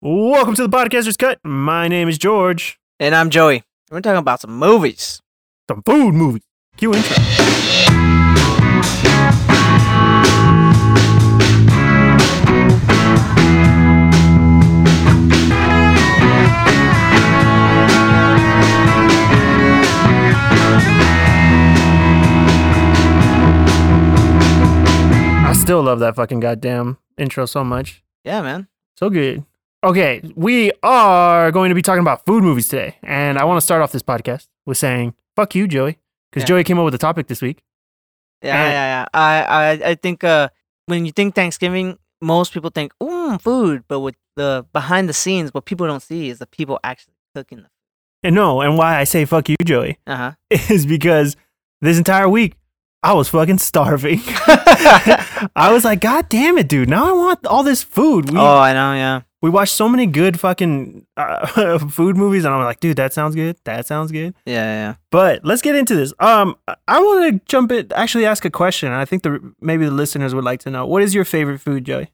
Welcome to the Podcaster's Cut. My name is George. And I'm Joey. We're talking about some movies. Some food movie. Cue intro. I still love that fucking goddamn intro so much. Yeah, man. So good. Okay, we are going to be talking about food movies today. And I want to start off this podcast with saying, fuck you, Joey. Because Yeah. Joey came up with the topic this week. Yeah, And- yeah, yeah. I, I, I think uh, when you think Thanksgiving, most people think, mm, food. But with the behind the scenes, what people don't see is the people actually cooking the And no, and why I say fuck you, Joey, Uh huh. is because this entire week I was fucking starving. I was like, God damn it, dude. Now I want all this food. We, oh, I know, yeah. We watched so many good fucking uh, food movies, and I'm like, dude, that sounds good. That sounds good. Yeah, yeah. But let's get into this. Um, I want to jump in, actually ask a question. I think the maybe the listeners would like to know what is your favorite food, Joey?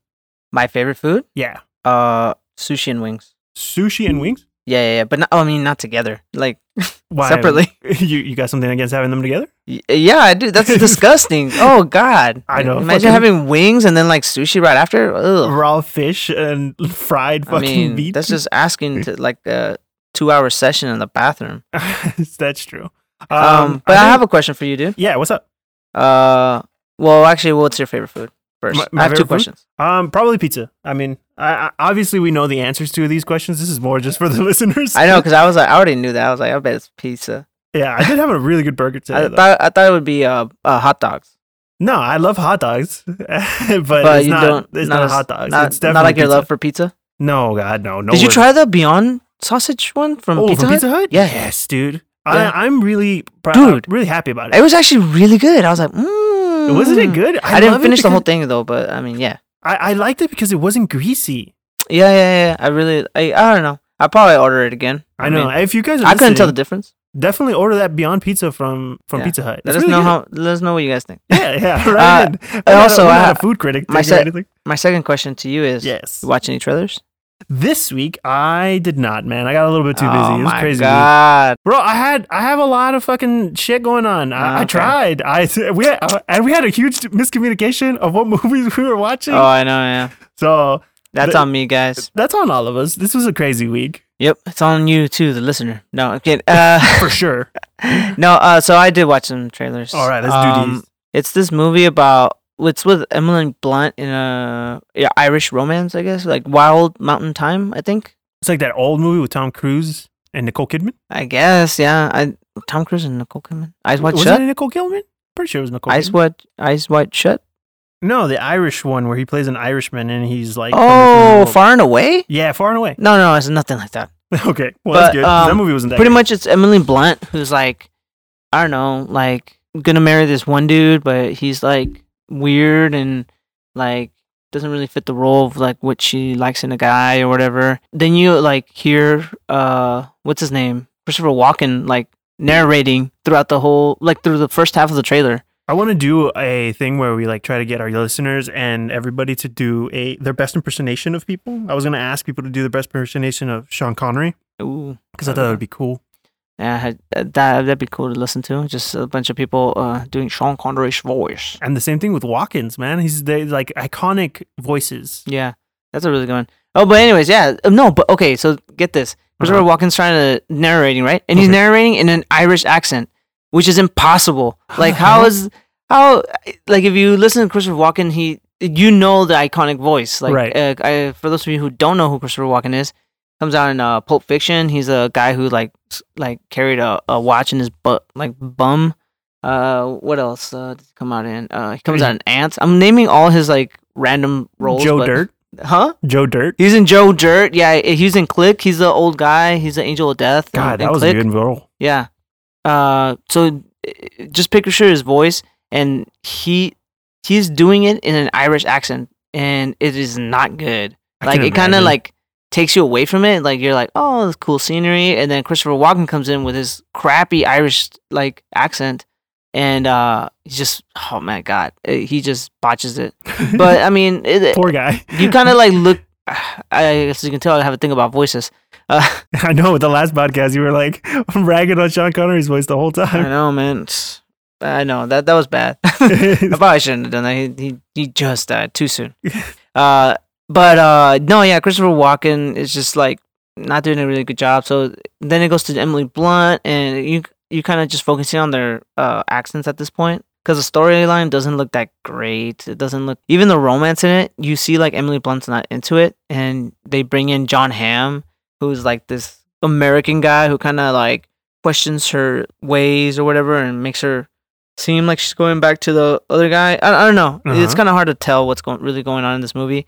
My favorite food? Yeah, Uh, sushi and wings. sushi and wings. Yeah, yeah, yeah. But not, oh, I mean, not together. Like, Why? separately. You you got something against having them together? Y- Yeah, I do. That's disgusting. Oh, God. I know, Imagine fucking- having wings and then like sushi right after. Ugh. Raw fish and fried I fucking mean, meat. that's just asking to like a two-hour session in the bathroom. that's true. Um, but I, have a question for you, dude. yeah. What's up? Uh, well, actually, what's your favorite food? First, My- my I have two favorite food? questions. Um, probably pizza. I mean, I, I, obviously we know the answers to these questions. This is more just for the listeners. I know because I was like, I already knew that. I was like, I bet it's pizza. yeah, I did have a really good burger today. I though. thought I thought it would be uh, uh hot dogs, no, I love hot dogs, but, but it's you not. don't. It's not, a hot dogs. Not, it's definitely not like your pizza. love for pizza. No, God, no, no. Did you try the Beyond sausage one from Oh, Pizza from Hut? Pizza Hut? Yeah. Yes, dude. Yeah. I, I'm really, pr- Dude. I'm really happy about it. It was actually really good. I was like, mm. Wasn't it good? I, didn't finish the whole thing though, but I mean, yeah, I, I liked it because it wasn't greasy. yeah, yeah, yeah. I really, I, I don't know. I probably order it again. I know. mean, if you guys, are I couldn't tell the difference. Definitely order that Beyond Pizza from from Yeah. Pizza Hut. Let us really know good. how. Let us know what you guys think. Yeah, yeah. Uh, Right. I'm not a- also, I'm not I- a food critic. my se- anything. My second question to you is: Yes. You watch any trailers? This week I did not, man. I got a little bit too busy. Oh it was my crazy. week. god! Bro, I had I have a lot of fucking shit going on. I, I tried. I we had, uh, and we had a huge miscommunication of what movies we were watching. Oh, I know. Yeah, so that's The- on me, guys. that's on all of us. This was a crazy week Yep, it's on you too, the listener. No, I'm kidding. Uh, for sure. no, uh, so I did watch some trailers. All right, let's do these. Um, It's this movie about it's with Emily Blunt in a yeah, Irish romance, I guess, like Wild Mountain Thyme. I think. It's like that old movie with Tom Cruise and Nicole Kidman. I guess, yeah. I Tom Cruise and Nicole Kidman. Eyes Wide was Shut. Was that Nicole Kidman? Pretty sure it was Nicole. Eyes Kidman. Wide. Eyes Wide Shut. No, the Irish one where he plays an Irishman and he's like. Oh, Far and Away. Yeah, far and away. No, no, it's nothing like that. okay, well But, that's good. that um, movie wasn't that Pretty good. much, it's Emily Blunt who's like, I don't know, like gonna marry this one dude, but he's like weird and like doesn't really fit the role of like what she likes in a guy or whatever. Then you like hear uh, what's his name, Christopher Walken, like narrating throughout the whole, like through the first half of the trailer. I want to do a thing where we like try to get our listeners and everybody to do a their best impersonation of people. I was gonna ask people to do the best impersonation of Sean Connery Ooh, because I thought that would be cool. Yeah, that that'd be cool to listen to. Just a bunch of people uh doing Sean Connery's voice. And the same thing with Watkins, man. He's they like iconic voices. Yeah, that's a really good one. Oh, but anyways, yeah, uh, no, but okay. So get this: Christopher Walken's trying to narrating, right? And he's Okay. narrating in an Irish accent, which is impossible. Like, how is how like if you listen to Christopher Walken, he you know the iconic voice. Like, Right. uh, I, for those of you who don't know who Christopher Walken is, comes out in uh, Pulp Fiction. He's a guy who like like carried a, a watch in his butt, like bum. Uh, what else uh, did he come out in? Uh, he comes out in Antz. I'm naming all his like random roles. Joe but- Dirt. huh? Joe Dirt. He's in Joe Dirt. Yeah, he's in Click. He's the old guy. He's the Angel of Death. in- God, in that was Click. a good role. Yeah. Uh, so uh, just picture his voice, and he he's doing it in an Irish accent, and it is not good. I like it kind of like takes you away from it. Like you're like, oh, this cool scenery, and then Christopher Walken comes in with his crappy Irish like accent, and uh, he's just oh my god, uh, he just botches it. But I mean, it, poor guy. you kind of like look I guess you can tell, I have a thing about voices. Uh, I know. With the last podcast, you were like ragging on Sean Connery's voice the whole time. I know, man. I know that that was bad. I probably shouldn't have done that. He he, he just died too soon. Uh, but uh, no, yeah, Christopher Walken is just like not doing a really good job. So then it goes to Emily Blunt, and you you kind of just focusing on their uh accents at this point because the storyline doesn't look that great. It doesn't look even the romance in it. You see like Emily Blunt's not into it, and they bring in Jon Hamm, who's like this American guy who kind of like questions her ways or whatever, and makes her seem like she's going back to the other guy. I, I don't know. It's Uh-huh. kind of hard to tell what's going really going on in this movie.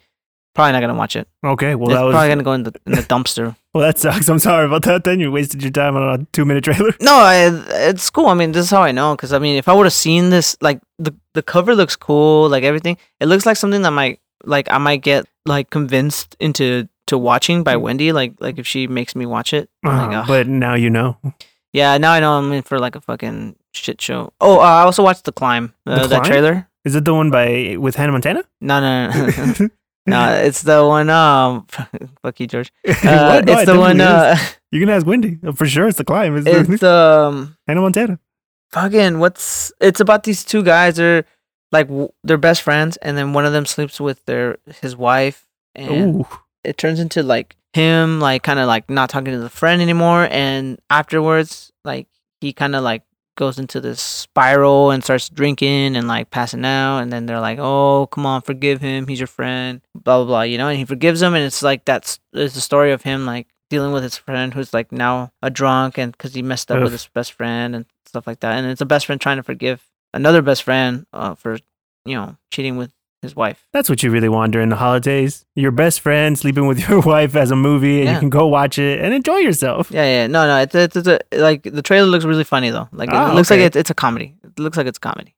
Probably not gonna watch it. okay. Well, it's that was probably gonna go in the in the dumpster. well. That sucks. I'm sorry about that. Then you wasted your time on a two minute trailer. No, I, it's cool. I mean, this is how I know because I mean, if I would have seen this, like the the cover looks cool, like everything. It looks like something that might like I might get like convinced into to watching by Wendy. Like like if she makes me watch it. I'm like, Uh, but now you know. yeah, now I know I'm in for like a fucking shit show. Oh, uh, I also watched the climb. Uh, The that Climb? trailer. Is it the one by with Hannah Montana? No, no, no. no, it's the one. Um, fuck you, George. Uh, What? No, it's it the one. Uh, you can ask Wendy Oh, for sure. It's the climb. It's, it's the um, Hannah Montana. fucking. What's? It's about these two guys. They're like w- they're best friends, and then one of them sleeps with their his wife, and Ooh. it turns into like him, like kind of like not talking to the friend anymore, and afterwards, like he kind of like goes into this spiral and starts drinking and like passing out and then they're like oh come on forgive him he's your friend blah blah blah you know and he forgives him and it's like that's it's the story of him like dealing with his friend who's like now a drunk and because he messed up Ugh. with his best friend and stuff like that and it's a best friend trying to forgive another best friend uh, for you know cheating with his wife That's what you really want during the holidays. Your best friend sleeping with your wife as a movie, and Yeah. you can go watch it and enjoy yourself. Yeah, yeah, no, no. It's it's, it's a, like the trailer looks really funny though. Like it Ah, looks okay. like it's, it's a comedy. It looks like it's a comedy.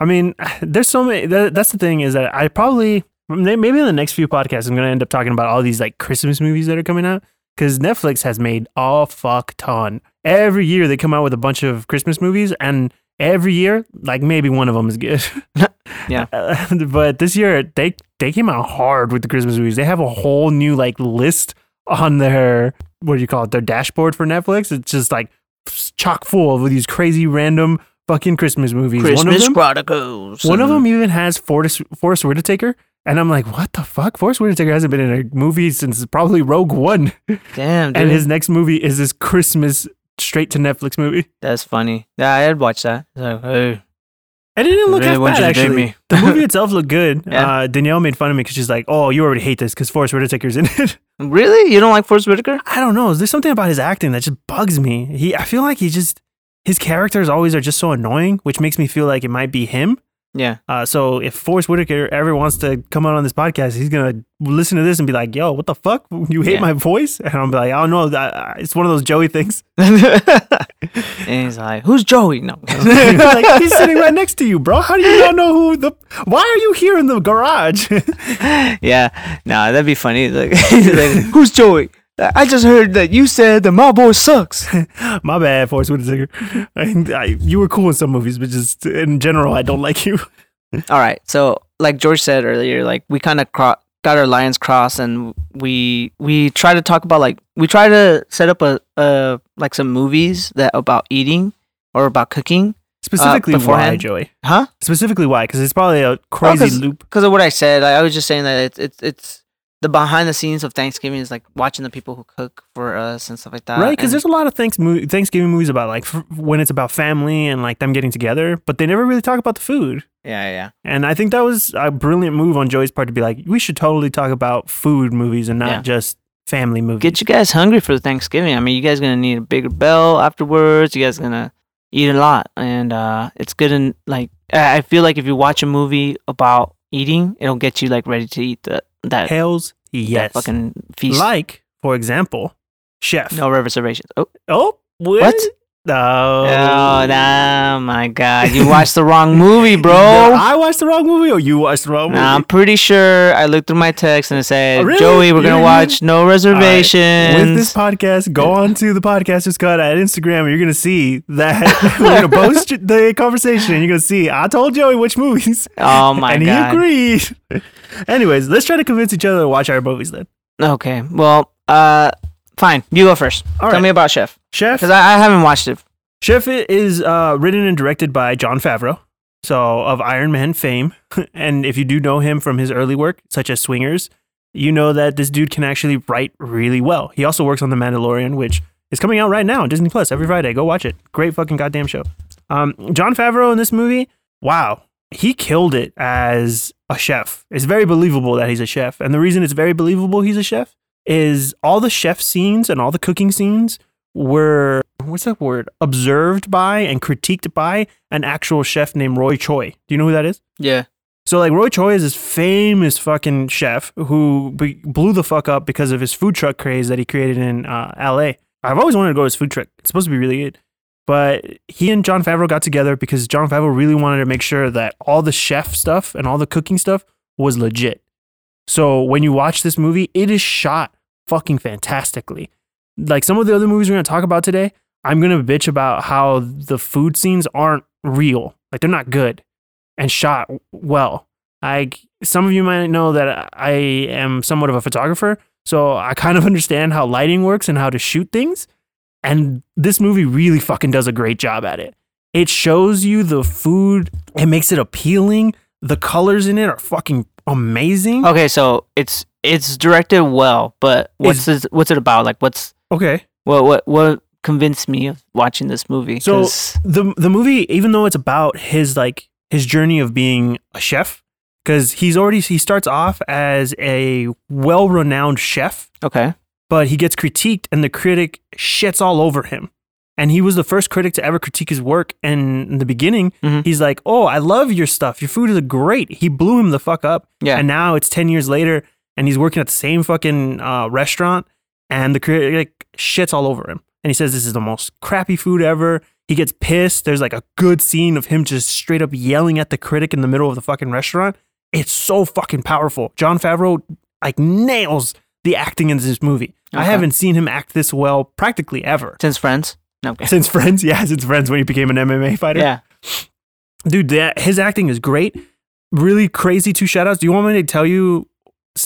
I mean, there's so many. That, that's the thing is that I probably maybe in the next few podcasts I'm gonna end up talking about all these like Christmas movies that are coming out because Netflix has made a fuck ton. Every year they come out with a bunch of Christmas movies, and every year like maybe one of them is good. Yeah. Uh, but this year they they came out hard with the Christmas movies. They have a whole new like list on their what do you call it their dashboard for Netflix. It's just like chock full of these crazy random fucking Christmas movies. one of Christmas them, Chronicles. one of them even has Forrest, Forrest Whitaker. And I'm like, what the fuck? Forrest Whitaker hasn't been in a movie since probably Rogue One. Damn, dude. And his next movie is this Christmas straight to Netflix movie. That's funny. Yeah, I'd watch that. Like, hey, And it didn't look really half bad, you to date actually. The movie itself looked good. Yeah. Uh, Danielle made fun of me because she's like, oh, you already hate this because Forrest Whitaker's in it. Really? You don't like Forrest Whitaker? I don't know. There's something about his acting that just bugs me. He, I feel like he just, his characters always are just so annoying, which makes me feel like it might be him. Yeah. Uh, so if Forrest Whitaker ever wants to come out on this podcast, he's gonna listen to this and be like, "Yo, what the fuck? You hate Yeah. my voice?" And I'm like, "I don't know. I- I- It's one of those Joey things. and he's like, who's Joey? No. like he's sitting right next to you, bro. How do you not know who the? Why are you here in the garage? yeah. Nah, that'd be funny. Like, like, who's Joey? I just heard that you said that my boy sucks. my bad, Forrest Whitaker. I, I, you were cool in some movies, but just in general, I don't like you. All right. So, like George said earlier, like we kind of cro- got our lines crossed, and we we try to talk about like we try to set up a uh like some movies that about eating or about cooking, Specifically, why, beforehand? Joey? huh? Specifically, why? Because it's probably a crazy 'cause- loop. Because of what I said, I, I was just saying that it's it's it's the behind the scenes of Thanksgiving is like watching the people who cook for us and stuff like that. right because there's a lot of thanks thanksgiving movies about like f- when it's about family and like them getting together but they never really talk about the food yeah yeah and i think that was a brilliant move on joey's part to be like we should totally talk about food movies and not Yeah. just family movies get you guys hungry for Thanksgiving. I mean, you guys gonna need a bigger bell afterwards. You guys gonna eat a lot, and uh, it's good. And like, I I feel like if you watch a movie about eating, it'll get you like ready to eat the that, hells that yes fucking feast. like for example chef no reservations. Oh, oh what, What? Oh, oh, nah, my God! You watched the wrong movie, bro. No, I watched the wrong movie, or you watched the wrong movie. Nah, I'm pretty sure I looked through my text and it said, Oh, really? "Joey, we're gonna You- watch No Reservations." With this podcast, go on to the Podcasters Cut at Instagram, and you're gonna see that we're gonna post the conversation, and you're gonna see I told Joey which movies, oh my and God! And he agreed. Anyways, let's try to convince each other to watch our movies then. Okay. Well, uh, fine. You go first. All Tell right. me about Chef Chef because I, I haven't watched it. Chef is uh, written and directed by Jon Favreau, so of Iron Man fame. and if you do know him from his early work, such as Swingers, you know that this dude can actually write really well. He also works on The Mandalorian, which is coming out right now on Disney Plus every Friday. Go watch it. Great fucking goddamn show. Um, Jon Favreau in this movie, wow, he killed it as a chef. It's very believable that he's a chef, and the reason it's very believable he's a chef is all the chef scenes and all the cooking scenes were what's that word observed by and critiqued by an actual chef named Roy Choi. Do you know who that is? Yeah. So like Roy Choi is this famous fucking chef who be- blew the fuck up because of his food truck craze that he created in uh, L.A. I've always wanted to go to his food truck. It's supposed to be really good. But he and Jon Favreau got together because Jon Favreau really wanted to make sure that all the chef stuff and all the cooking stuff was legit. So when you watch this movie, it is shot fucking fantastically. Like some of the other movies we're going to talk about today, I'm going to bitch about how the food scenes aren't real. Like they're not good and shot well. I some of you might know that I am somewhat of a photographer, so I kind of understand how lighting works and how to shoot things. And this movie really fucking does a great job at it. It shows you the food, it makes it appealing. The colors in it are fucking amazing. Okay, so it's it's directed well, but what's this, what's it about? Like, what's Okay. what what what convinced me of watching this movie? So 'Cause- the the movie, even though it's about his like his journey of being a chef, because he's already he starts off as a well renowned chef, okay, but he gets critiqued and the critic shits all over him. And he was the first critic to ever critique his work. And in the beginning, Mhm. he's like, "Oh, I love your stuff. Your food is great." He blew him the fuck up. yeah, And now it's 10 years later and he's working at the same fucking uh, restaurant and the critic shits all over him. And he says this is the most crappy food ever. He gets pissed. There's like a good scene of him just straight up yelling at the critic in the middle of the fucking restaurant. It's so fucking powerful. Jon Favreau like nails the acting in this movie. I haven't seen him act this well practically ever. since Friends. No, okay. Since Friends, yeah, since Friends when he became an MMA fighter yeah. dude that his acting is great really crazy two shout outs do you want me to tell you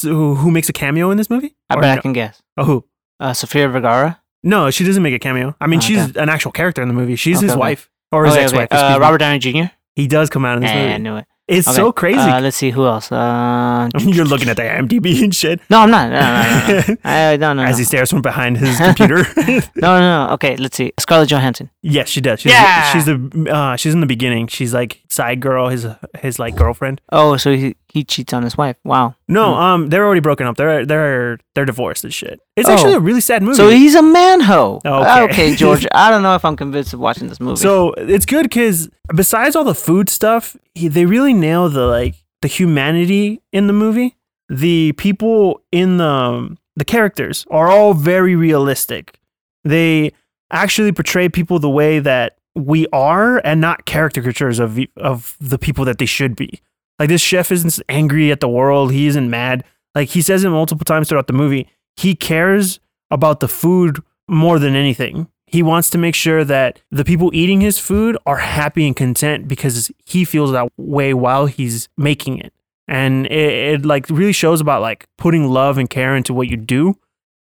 who, who makes a cameo in this movie I Or bet I can guess. oh who Uh, Sofia Vergara. no she doesn't make a cameo i mean Oh, she's okay. an actual character in the movie she's Okay, his okay. wife or his ex-wife. Uh. Robert Downey Jr. he does come out in this Eh, I movie knew it. it's so crazy Uh, let's see who else. Uh, you're looking at the imdb and shit no, I'm not. No, no, no. I, no, no, no. as he stares from behind his computer no, no, no. Okay, let's see. Scarlett Johansson. yes she does she's, Yeah! she's the uh, she's in the beginning she's like side girl his his like girlfriend Oh, so he he cheats on his wife. Wow. no Hmm. um they're already broken up they're they're they're divorced and shit it's Oh. actually a really sad movie So he's a manho. Okay. okay, George. I don't know if I'm convinced of watching this movie. So it's good because besides all the food stuff, he, they really nail the like the humanity in the movie. The people in the the characters are all very realistic. They actually portray people the way that we are, and not caricatures of of the people that they should be. Like this chef isn't angry at the world. He isn't mad. Like he says it multiple times throughout the movie. He cares about the food more than anything. He wants to make sure that the people eating his food are happy and content because he feels that way while he's making it. And it, it like really shows about like putting love and care into what you do.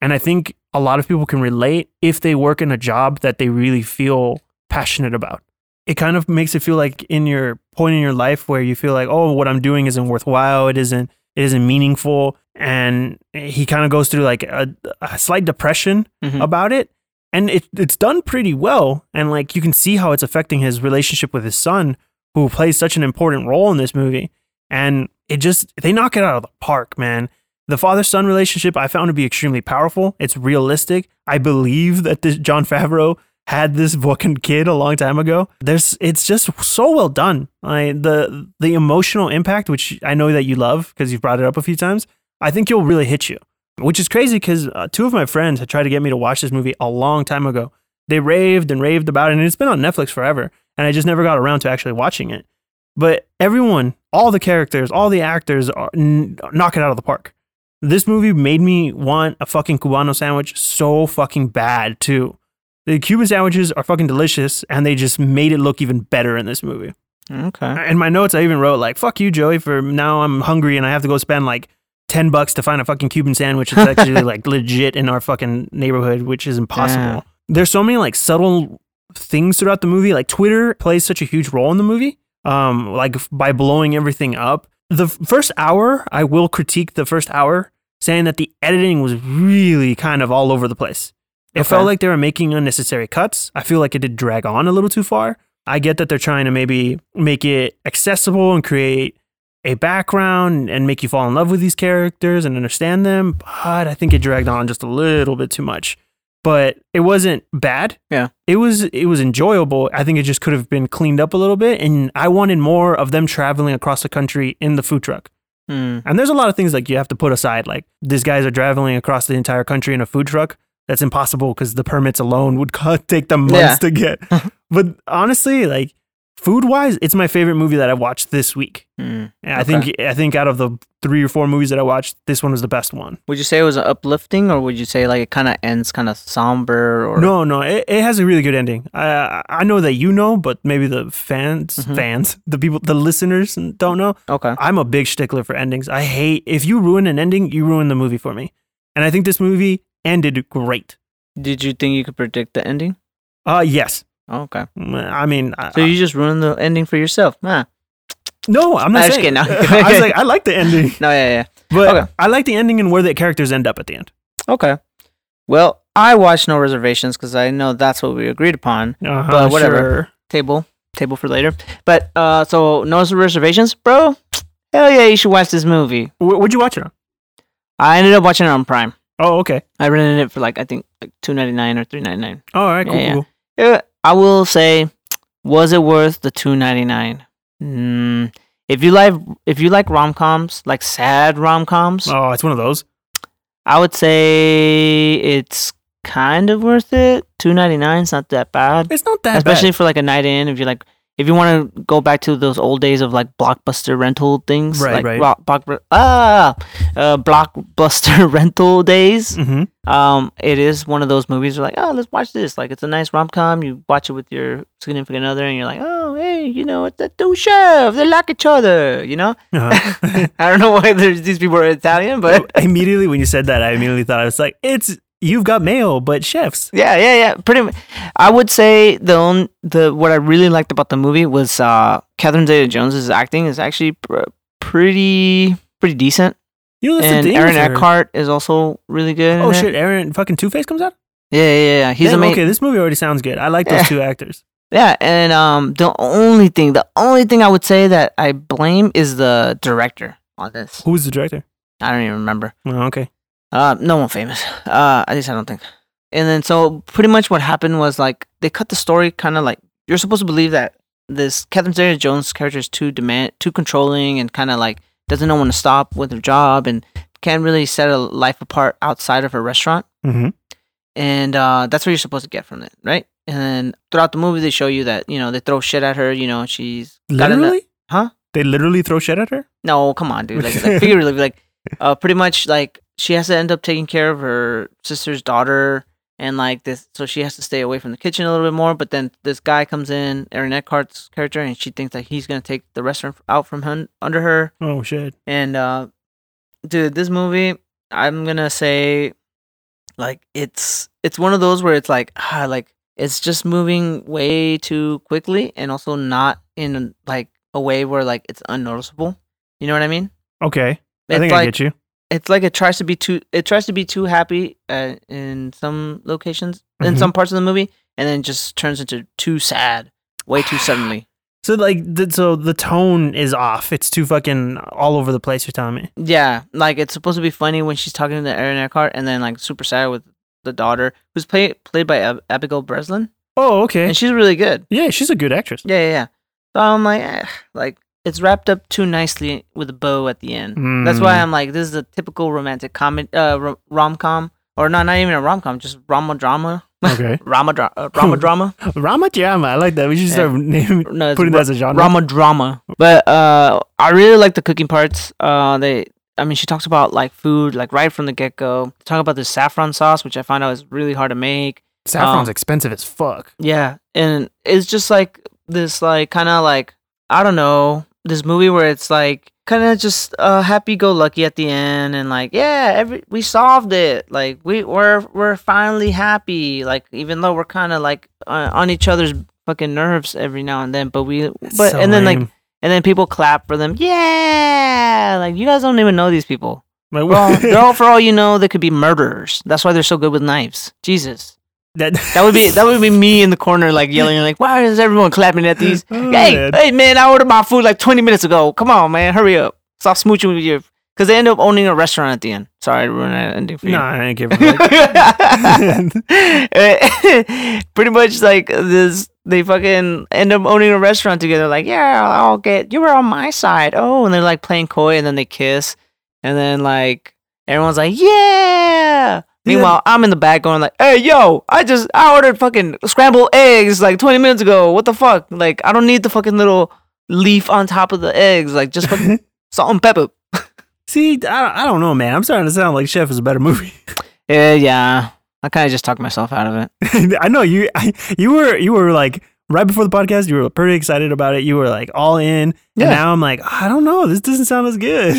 And I think a lot of people can relate if they work in a job that they really feel passionate about. It kind of makes it feel like in your point in your life where you feel like, oh, what I'm doing isn't worthwhile. It isn't it isn't meaningful. And he kind of goes through like a, a slight depression Mhm. about it and it, it's done pretty well and like you can see how it's affecting his relationship with his son who plays such an important role in this movie and it just they knock it out of the park man the father son relationship i found to be extremely powerful it's realistic i believe that this jon favreau had this fucking kid a long time ago there's it's just so well done the the emotional impact which i know that you love because you've brought it up a few times i think you'll really hit you which is crazy because uh, two of my friends had tried to get me to watch this movie a long time ago. They raved and raved about it, and it's been on Netflix forever, and I just never got around to actually watching it. But everyone, all the characters, all the actors are, n- knock it out of the park. This movie made me want a fucking Cubano sandwich so fucking bad, too. The Cuban sandwiches are fucking delicious, and they just made it look even better in this movie. Okay. In my notes, I even wrote like "fuck you, Joey," for now I'm hungry and I have to go spend like ten bucks to find a fucking Cuban sandwich that's actually like legit in our fucking neighborhood, which is impossible. Yeah. There's so many like subtle things throughout the movie. Like Twitter plays such a huge role in the movie. Um, like by blowing everything up. The first hour, I will critique the first hour, saying that the editing was really kind of all over the place. It Okay. felt like they were making unnecessary cuts. I feel like it did drag on a little too far. I get that they're trying to maybe make it accessible and create a background and make you fall in love with these characters and understand them, but I think it dragged on just a little bit too much. But it wasn't bad. Yeah. It was it was enjoyable. I think it just could have been cleaned up a little bit and I wanted more of them traveling across the country in the food truck. Hmm. And there's a lot of things like you have to put aside. Like these guys are traveling across the entire country in a food truck. That's impossible because the permits alone would take them months Yeah. to get. but honestly, like food wise, it's my favorite movie that I watched this week. Hmm. And I think I think out of the three or four movies that I watched, this one was the best one. Would you say it was uplifting, or would you say like it kind of ends kind of somber? Or No, no, it, it has a really good ending. I I know that you know, but maybe the fans, Mhm. fans, the people, the listeners don't know. Okay. I'm a big stickler for endings. I hate if you ruin an ending, you ruin the movie for me. And I think this movie ended great. Did you think you could predict the ending? Uh yes. Okay. I mean, I, So you just ruined the ending for yourself, huh? no, I'm not I'm just kidding, no. I was like, I like the ending, No, yeah, yeah. but Okay. I like the ending and where the characters end up at the end. Okay. Well, I watched no reservations because I know that's what we agreed upon. Uh-huh, But whatever. sure. Table, table for later. But uh, so no reservations, bro. Hell yeah, you should watch this movie. Wh- Where'd you watch it on? I ended up watching it on Prime. Oh, okay. I rented it for like I think like two ninety nine or three ninety nine. All right, cool, Yeah, cool. Yeah, I will say, was it worth the two ninety nine? Mm, if you like, if you like rom coms, like sad rom coms, Oh, it's one of those. I would say it's kind of worth it. Two ninety nine is not that bad, It's not that especially bad. for like a night in. If you like, if you want to go back to those old days of like blockbuster rental things, Right, like right. rock, block, ah, uh, blockbuster rental days. hmm Um, it is one of those movies where like, oh, let's watch this. Like, it's a nice rom com. You watch it with your significant other, and you're like, oh, hey, you know, it's the two chefs. They like each other. You know. Uh-huh. I don't know why there's, these people are Italian, but immediately when you said that, I immediately thought I was like, it's you've got mail, but chefs. yeah, yeah, yeah. Pretty. Much. I would say the only, the what I really liked about the movie was uh, Catherine Zeta-Jones's acting is actually pr- pretty pretty decent, You know that's and. Aaron. Eckhart is also really good. Oh it. shit, Aaron fucking Two Face comes out. Yeah, yeah, yeah. He's Damn, amazing. okay. This movie already sounds good. I like those Yeah. two actors. Yeah, and um, the only thing, the only thing I would say that I blame is the director on this. Who's the director? I don't even remember. Oh, okay. Uh, no one famous. Uh, at least I don't think. And then so pretty much what happened was like they cut the story kind of like you're supposed to believe that this Catherine Zeta-Jones character is too demand, too controlling, and kind of like doesn't know when to stop with her job and can't really set a life apart outside of her restaurant. Mm-hmm. and uh, that's what you're supposed to get from it, right? And then throughout the movie, they show you that you know they throw shit at her. You know, she's Literally? Huh? They literally throw shit at her? No, come on, dude. Like, like figuratively, like uh, pretty much like she has to end up taking care of her sister's daughter, and like this, so she has to stay away from the kitchen a little bit more. But then this guy comes in, Aaron Eckhart's character, and she thinks that he's gonna take the restaurant out from hun- under her. Oh shit. And uh dude, this movie, I'm gonna say like it's it's one of those where it's like ah like it's just moving way too quickly and also not in like a way where like it's unnoticeable. You know what I mean? Okay. I think like I get you. It's like it tries to be too it tries to be too happy uh, in some locations in Mhm. some parts of the movie and then just turns into too sad way too suddenly. So like, the, so the tone is off. It's too fucking all over the place. You're telling me. Yeah, like it's supposed to be funny when she's talking to Aaron Eckhart, and then like super sad with the daughter, who's played played by Ab- Abigail Breslin, Oh, okay. and she's really good. yeah, she's a good actress. Yeah, yeah, yeah. So I'm like, eh, like it's wrapped up too nicely with a bow at the end. That's why Mm. I'm like, this is a typical romantic comedy, uh, rom com, or not, not even a rom com, just rama drama, Okay. rama dra- uh, rama drama. Rama Jama. I like that. We should start naming, No, putting ra- that as a genre. Rama drama. But uh, I really like the cooking parts. Uh, they, I mean, she talks about like food, like right from the get go. Talk about the saffron sauce, which I found out is really hard to make. Saffron's um, expensive as fuck. Yeah, and it's just like this, like kind of like I don't know, this movie where it's like kind of just uh, happy-go-lucky at the end, and like, yeah, every we solved it. Like we we're we're finally happy. Like even though we're kind of like uh, on each other's fucking nerves every now and then, but we but So and then like and then people clap for them. Yeah, like you guys don't even know these people. Like, Well, all for all you know, they could be murderers. That's why they're so good with knives. Jesus. That That would be that would be me in the corner like yelling like, why is everyone clapping at these? Oh, hey, man. hey man, I ordered my food like 20 minutes ago. Come on, man, hurry up. Stop smooching with your because they end up owning a restaurant at the end. Sorry to ruin that ending for you. No, I ain't give a. Pretty much like this they fucking end up owning a restaurant together, like, yeah, I'll get you were on my side. Oh, and they're like playing coy and then they kiss. And then like everyone's like, Yeah. Meanwhile, I'm in the back going like, "Hey, yo, I just I ordered fucking scrambled eggs like 20 minutes ago. What the fuck? Like, I don't need the fucking little leaf on top of the eggs. Like, just fucking salt and pepper." See, I don't, I don't know, man. I'm starting to sound like Chef is a better movie. Yeah, yeah. I kind of just talked myself out of it. I know you. I, you were you were like right before the podcast. You were pretty excited about it. You were like all in. Yeah. And now I'm like, I don't know. This doesn't sound as good.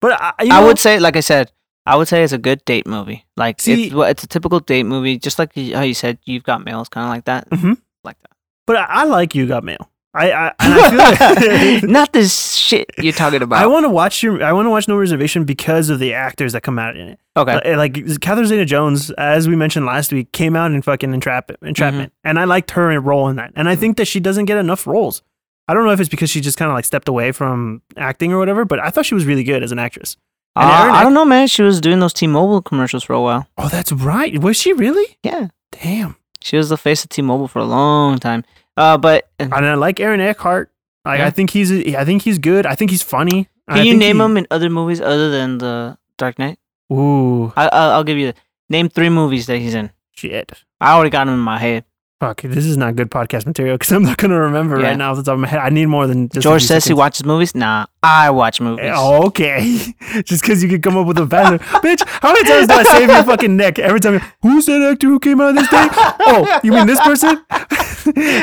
but I, you I would say, like I said, I would say it's a good date movie. Like See- it's it's a typical date movie, just like how you said you've got mail. It's kind of like that, Mhm. like that. But I, I like you got mail. I, I I feel like Not this shit you're talking about. I want to watch your. I want to watch No Reservation because of the actors that come out in it. okay, Like, like Catherine Zeta-Jones, as we mentioned last week, came out in fucking Entrap- Entrapment, Mm-hmm. and I liked her role in that. And I think that she doesn't get enough roles. I don't know if it's because she just kind of like stepped away from acting or whatever, but I thought she was really good as an actress. Uh, I don't know, man. She was doing those T-Mobile commercials for a while. Oh, that's right. Was she really? Yeah, Damn. she was the face of T-Mobile for a long time. Uh, but And I like Aaron Eckhart. Like, Yeah. I think he's I think he's good. I think he's funny. I can you think name he- him in other movies other than the Dark Knight? Ooh, I, I I'll give you the, name three movies that he's in. shit. I already got him in my head. Fuck, this is not good podcast material because I'm not gonna remember Yeah. right now off the top of my head. I need more than just George says he watches movies. Nah, I watch movies. Oh, okay. Just because you could come up with a faster. Bitch, how many times do I save your fucking neck every time? Who's that actor who came out of this day? Oh, you mean this person?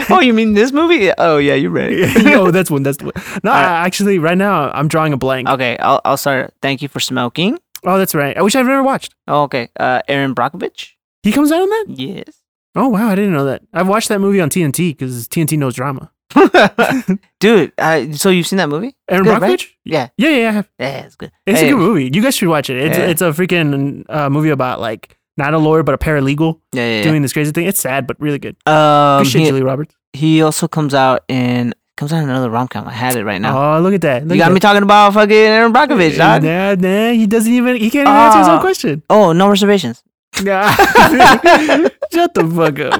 oh, you mean this movie? Oh, yeah, you're right. no, that's one. That's the one. No, right. I- actually, right now I'm drawing a blank. okay, I'll I'll start. Thank you for smoking. Oh, that's right. I wish I've never watched. Oh, okay, uh, Erin Brockovich. He comes out on that? Yes. Oh, wow. I didn't know that. I've watched that movie on TNT because TNT knows drama. Dude, uh, so you've seen that movie? Erin Good, right? Brockovich? Yeah, Yeah, yeah, yeah. I have. yeah, it's good. It's Hey, a good movie. You guys should watch it. It's Yeah. it's a freaking uh, movie about like not a lawyer but a paralegal Yeah, yeah. doing this crazy thing. It's sad but really good. Um, Good shit, he, Julie Roberts. he also comes out in comes out in another rom com. I had it right now. Oh, look at that. Look you got me that. talking about fucking Erin Brockovich, dog. Nah, nah, he doesn't even. He can't even answer his own Ah. question. Oh, no reservations. Nah. Shut the fuck up.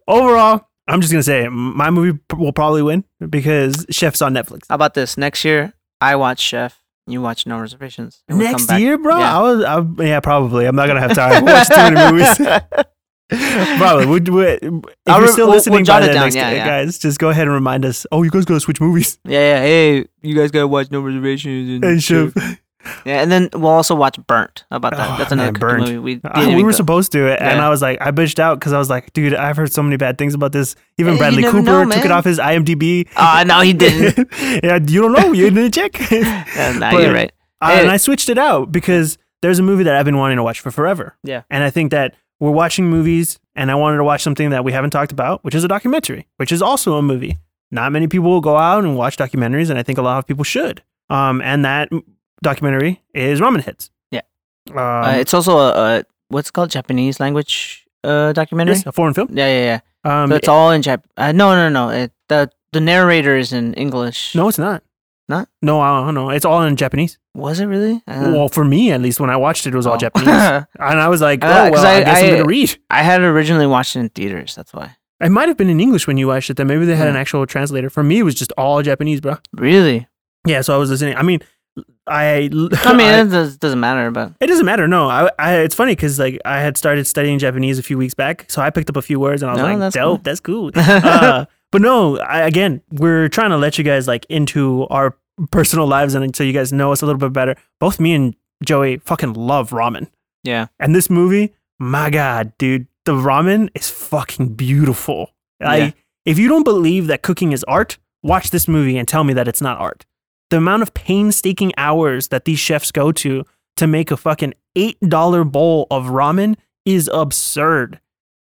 Overall, I'm just gonna say my movie will probably win because Chef's on Netflix. How about this? Next year, I watch Chef. You watch No Reservations. we come Next year, bro. Yeah. I was, I, yeah, probably. I'm not gonna have time. to watch too many movies. probably. Would, would, if I'll you're re- still we'll- listening we'll by it then next yeah, year, yeah. guys, just go ahead and remind us. Oh, you guys gotta switch movies Yeah, yeah. Hey, you guys gotta watch No Reservations and, and Chef. Yeah, and then we'll also watch Burnt. How about that? Oh, That's another Burnt. movie. We, Uh, we were supposed to, and Yeah. I was like, I bitched out because I was like, dude, I've heard so many bad things about this. Even Hey, Bradley Cooper know, took it off his IMDb. Ah, no, he didn't. yeah, you don't know. You didn't check. Yeah, nah, But- you're right. Uh, Hey. and I switched it out because there's a movie that I've been wanting to watch for forever. Yeah. And I think that we're watching movies, and I wanted to watch something that we haven't talked about, which is a documentary, which is also a movie. Not many people will go out and watch documentaries, and I think a lot of people should. Um, and that documentary is Ramen Heads. Yeah. Um, Uh, it's also a, a what's it called Japanese language uh documentary. yes, a foreign film. Yeah, yeah, yeah. Um, So it's all in Jap. Uh, no, no, no. It, the the narrator is in English. no, it's not. Not? No, I don't know. It's all in Japanese. Was it really? Well, for me at least, when I watched it, it was all oh. Japanese, and I was like, "Oh well, I, I- guess I, am gonna read." I had originally watched it in theaters. That's why. It might have been in English when you watched it. Then maybe they had Yeah. an actual translator. For me, it was just all Japanese, bro. Really? Yeah, so I was listening. I mean, I. I mean, it does, doesn't matter, but it doesn't matter. No, I. I it's funny because like I had started studying Japanese a few weeks back, so I picked up a few words and I was No, like, that's "Dope, cool. that's cool." uh, but no, I, again, we're trying to let you guys like into our personal lives and so you guys know us a little bit better. Both me and Joey fucking love ramen. yeah. And this movie, my God, dude, the ramen is fucking beautiful. Like, Yeah. if you don't believe that cooking is art, watch this movie and tell me that it's not art. The amount of painstaking hours that these chefs go to to make a fucking $8 bowl of ramen is absurd.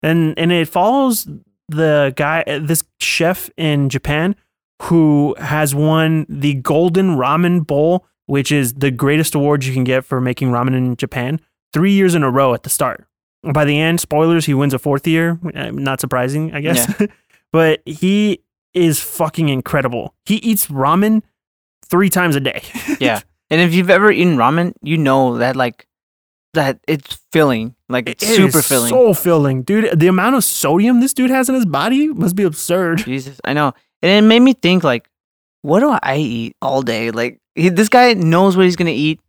And and it follows the guy this chef in Japan who has won the Golden Ramen Bowl, which is the greatest award you can get for making ramen in Japan, 3 years in a row at the start. By the end, spoilers, he wins a fourth year. Uh, Not surprising, I guess. but he is fucking incredible. He eats ramen three times a day. Yeah. And if you've ever eaten ramen, you know that like that it's filling, like It it's super is filling. So filling. Dude, the amount of sodium this dude has in his body must be absurd. Jesus, I know. And it made me think like, what do I eat all day? Like he, this guy knows what he's gonna eat: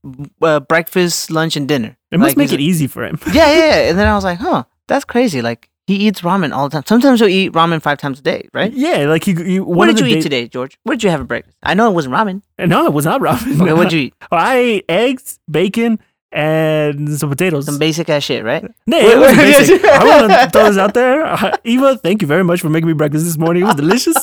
uh, breakfast, lunch, and dinner. It must Like, make it easy for him. yeah, yeah, yeah. And then I was like, huh, that's crazy. Like he eats ramen all the time. Sometimes he'll eat ramen five times a day, right? Yeah, like he, he what did you eat day- today, George? What did you have for breakfast? I know it wasn't ramen. No, it was not ramen. Okay, what did you eat? I ate eggs, bacon, and some potatoes. Some basic ass shit, right? No, it wasn't basic. I want to throw this out there. Uh, Eva, thank you very much for making me breakfast this morning. It was delicious.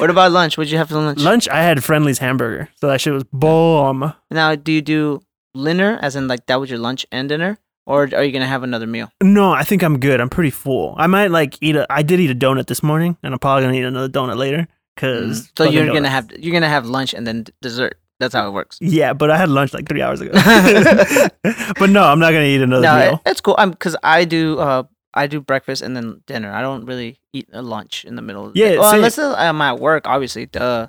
What about lunch? What did you have for lunch? Lunch, I had Friendly's hamburger, so that shit was bomb. Now, do you do dinner, as in like that was your lunch and dinner, or are you gonna have another meal? No, I think I'm good. I'm pretty full. I might like eat a. I did eat a donut this morning, and I'm probably gonna eat another donut later. Cause Mm. So you're gonna have you're gonna have lunch and then dessert. That's how it works. Yeah, but I had lunch like three hours ago. but no, I'm not gonna eat another no, meal. it's cool. I'm because I do uh I do breakfast and then dinner. I don't really eat a lunch in the middle. Of the Yeah, day. well, unless I'm at work, obviously. Duh.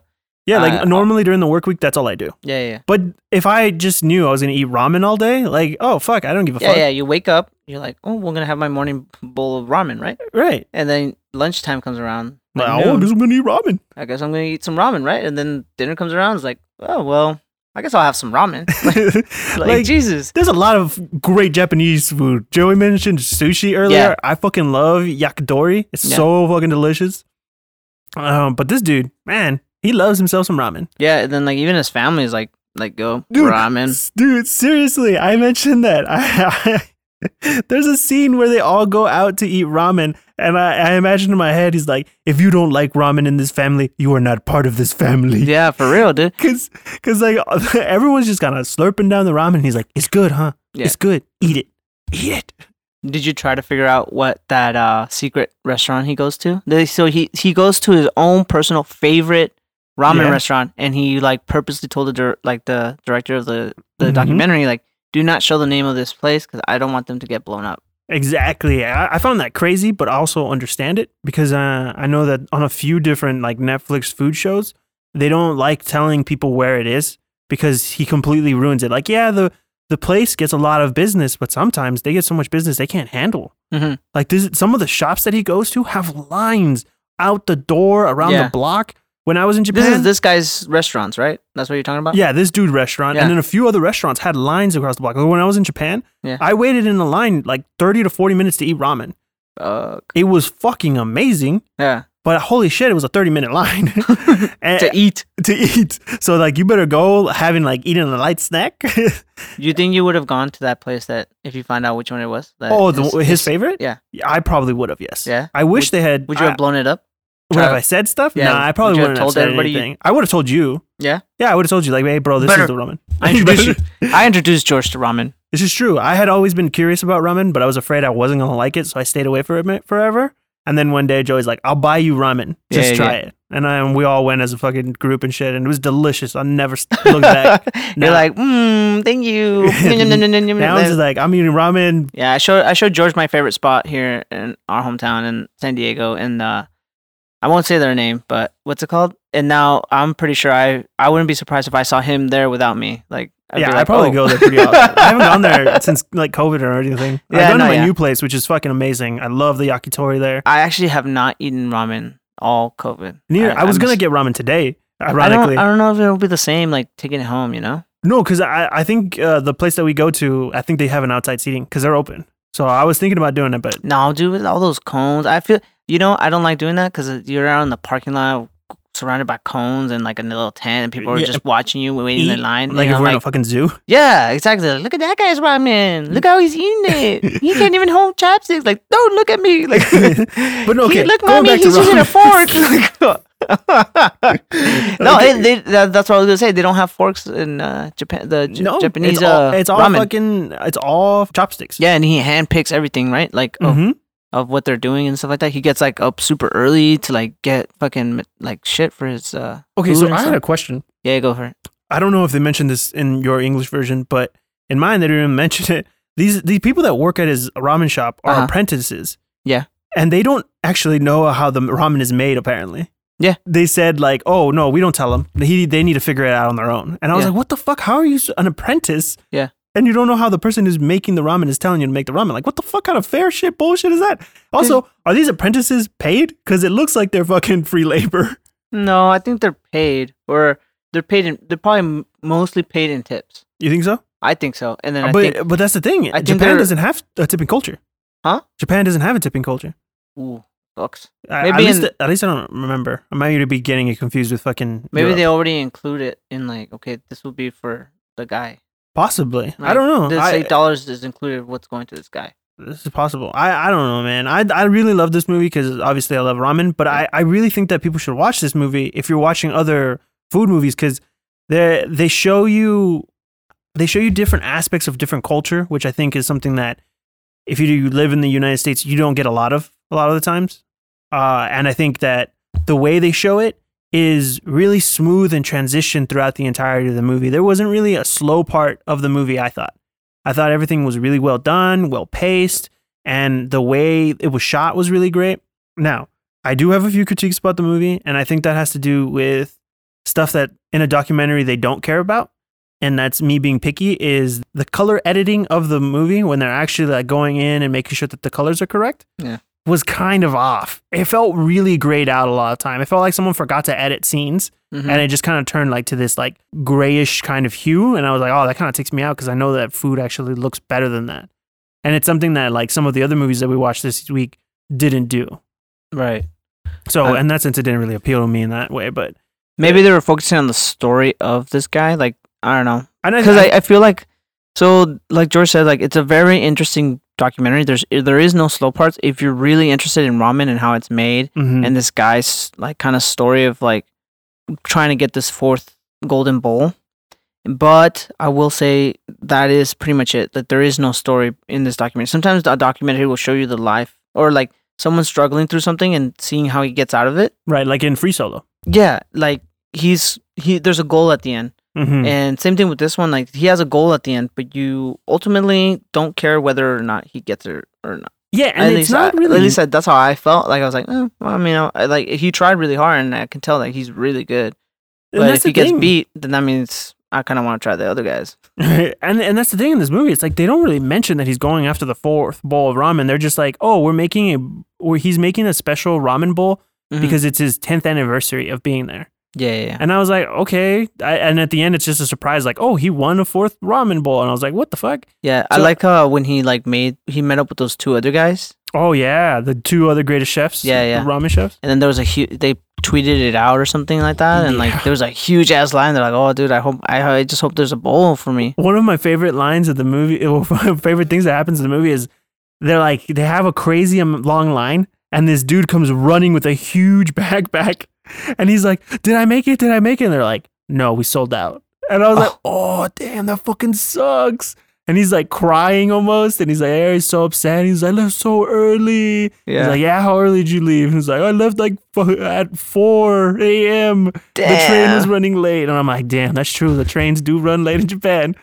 Yeah, like uh, normally during the work week, that's all I do. Yeah, yeah, But if I just knew I was gonna eat ramen all day, like, oh fuck, I don't give a yeah, fuck. yeah. You wake up, you're like, oh, we're gonna have my morning bowl of ramen, right? Right. And then lunchtime comes around. Like, Like oh, I guess I'm gonna eat ramen. I guess I'm gonna eat some ramen, right? And then dinner comes around. It's like, oh well, I guess I'll have some ramen. like, like, Jesus. there's a lot of great Japanese food. Joey mentioned sushi earlier. Yeah. I fucking love yakitori. It's Yeah. so fucking delicious. Um, but this dude, man, he loves himself some ramen. Yeah, and then like even his family is like like go Dude, ramen. Dude, seriously, I mentioned that. I, there's a scene where they all go out to eat ramen, and I, I imagine in my head, he's like, if you don't like ramen in this family, you are not part of this family. Yeah, for real, dude. Cause, cause like everyone's just kind of slurping down the ramen. And he's like, "It's good, huh? Yeah. It's good. Eat it. Eat it." Did you try to figure out what that uh secret restaurant he goes to? They- So he he goes to his own personal favorite ramen Yeah. restaurant, and he like purposely told the dir- like the director of the the Mhm. documentary like, do not show the name of this place because I don't want them to get blown up. Exactly. I, I found that crazy, but also understand it because uh, I know that on a few different like Netflix food shows, they don't like telling people where it is because he completely ruins it. Like, yeah, the the place gets a lot of business, but sometimes they get so much business they can't handle. Mhm. Like, this, some of the shops that he goes to have lines out the door around Yeah. the block. When I was in Japan, This is this guy's restaurants, right? That's what you're talking about. Yeah, this dude restaurant, Yeah. and then a few other restaurants had lines across the block. When I was in Japan, Yeah. I waited in a line like thirty to forty minutes to eat ramen. Uh, It was fucking amazing, yeah. but holy shit, it was a thirty minute line to eat. to eat. So like, you better go having like eating a light snack. You think you would have gone to that place that if you find out which one it was? That oh, the, his, favorite? yeah. I probably would have. Yes. Yeah? I wish Would- they had. Would you have blown it up? I, would have I said stuff? Yeah, Nah, I probably have wouldn't have told said everybody anything. I would have told you. Yeah. Yeah, I would have told you like, hey, bro, this Better- is the ramen. I introduced you. I introduced George to ramen. This is true. I had always been curious about ramen, but I was afraid I wasn't gonna like it, so I stayed away from it forever. And then one day, Joey's like, "I'll buy you ramen. Just Yeah, try yeah. it." And um, we all went as a fucking group and shit, and it was delicious. I'll never s- look back. You're Nah. like, mm, thank you. now it's just like I'm eating ramen. yeah, I showed I showed George my favorite spot here in our hometown in San Diego, and uh, I won't say their name, but what's it called? And now I'm pretty sure I I wouldn't be surprised if I saw him there without me. Like, I'd yeah, I like, probably "Oh." go there pretty often. I haven't gone there since like COVID or anything. Yeah, I've gone no, to my yeah. new place, which is fucking amazing. I love the yakitori there. I actually have not eaten ramen all COVID. Neither, I, was gonna miss- get ramen today. I don't, Ironically, I don't know if it'll be the same, like taking it home. You know? no, because I I think uh, the place that we go to, I think they have an outside seating because they're open. So I was thinking about doing it, but No, dude, with all those cones, I feel you know I don't like doing that because you're out in the parking lot surrounded by cones and like a little tent, and people are Yeah. just watching you waiting eat in line. like and if I'm we're in a fucking zoo. yeah, exactly. Like, look at that guy's ramen. Look how he's eating it. He can't even hold chopsticks. Like, don't look at me. Like, But no, he- look, going mommy, he's using a fork. no, it, they, that, that's what I was gonna say. They don't have forks in uh, Japan. The J- no, Japanese it's all, uh, it's all ramen. fucking, it's all chopsticks. Yeah, and he handpicks everything, right? Like of, hmm of what they're doing and stuff like that. He gets like up super early to like get fucking like shit for his. uh Okay, so I had a question. Yeah, go for it. I don't know if they mentioned this in your English version, but in mine they didn't even mention it. These these people that work at his ramen shop are Uh-huh. apprentices. Yeah. And they don't actually know how the ramen is made apparently. Yeah. They said like, "Oh, no, we don't tell them. He, they need to figure it out on their own." And I was Yeah. like, "What the fuck? How are you an apprentice?" Yeah. And you don't know how the person who's making the ramen is telling you to make the ramen. Like, what the fuck kind of fair shit bullshit is that? Also, are these apprentices paid? Because it looks like they're fucking free labor. No, I think they're paid, or they're paid. In, they're probably mostly paid in tips. You think so? I think so. And then uh, I but think, but that's the thing. I Japan doesn't have a tipping culture. Huh? Japan doesn't have a tipping culture. ooh, books. Uh, Maybe at, least, in- at least I don't remember. I might be getting it confused with fucking. Maybe Europe. they already include it in like, okay, this will be for the guy. Possibly. I don't know. This eight dollars is included. What's going to this guy? this is possible. I, I don't know, man. I, I really love this movie because obviously I love ramen, but I, I really think that people should watch this movie if you're watching other food movies because they they show you they show you different aspects of different culture, which I think is something that if you live in the United States, you don't get a lot of a lot of the times. Uh, and I think that the way they show it is really smooth and transitioned throughout the entirety of the movie. There wasn't really a slow part of the movie, I thought. I thought everything was really well done, well paced, and the way it was shot was really great. Now, I do have a few critiques about the movie, and I think that has to do with stuff that in a documentary they don't care about. And that's me being picky is the color editing of the movie when they're actually like going in and making sure that the colors are correct. Yeah. Was kind of off. It felt really grayed out a lot of time. It felt like someone forgot to edit scenes Mhm. and it just kind of turned like to this like grayish kind of hue and i was like oh that kind of takes me out because i know that food actually looks better than that and it's something that like some of the other movies that we watched this week didn't do right. so Uh, in that sense it didn't really appeal to me in that way but Maybe they were focusing on the story of this guy. Like I don't know, because I, I feel like so like George said, like it's a very interesting documentary. There's there is no slow parts. If you're really interested in ramen and how it's made, Mhm. and this guy's like kind of story of like trying to get this fourth golden bowl. But I will say that is pretty much it. That there is no story in this documentary. Sometimes a documentary will show you the life or like someone struggling through something and seeing how he gets out of it. right like in free solo Yeah, like he's he. There's a goal at the end, Mhm. and same thing with this one. Like he has a goal at the end, but you ultimately don't care whether or not he gets it or not. yeah and at it's not I, really at least I, that's how I felt. Like I was like, eh, well, I mean, I, like he tried really hard, and I can tell that he's really good. and But if he gets thing. beat, then that means I kind of want to try the other guys. and and that's the thing in this movie. It's like they don't really mention that he's going after the fourth bowl of ramen. They're just like, oh, we're making a, or he's making a special ramen bowl Mhm. because it's his tenth anniversary of being there. Yeah, yeah, yeah. And I was like, okay. I, and at the end, it's just a surprise, like, oh, he won a fourth ramen bowl. And I was like, what the fuck? yeah. I So- like uh, when he like made he met up with those two other guys, Oh yeah, the two other greatest chefs. Yeah, yeah. ramen chefs. and then there was a huge. They tweeted it out or something like that, and like there was a huge ass line. They're like, "Oh, dude, I hope I, I just hope there's a bowl for me." One of my favorite lines of the movie, one of my favorite things that happens in the movie is they're like they have a crazy am- long line, and this dude comes running with a huge backpack, and he's like, "Did I make it? Did I make it?" And they're like, "No, we sold out." And I was like, "Oh damn, that fucking sucks." And he's like crying almost, and he's like, "Hey, he's so upset." He's like, "I left so early." He's like, "Yeah, how early did you leave?" And he's like, "I left like at four a.m." the train was running late. And I'm like, damn, that's true. The trains do run late in Japan.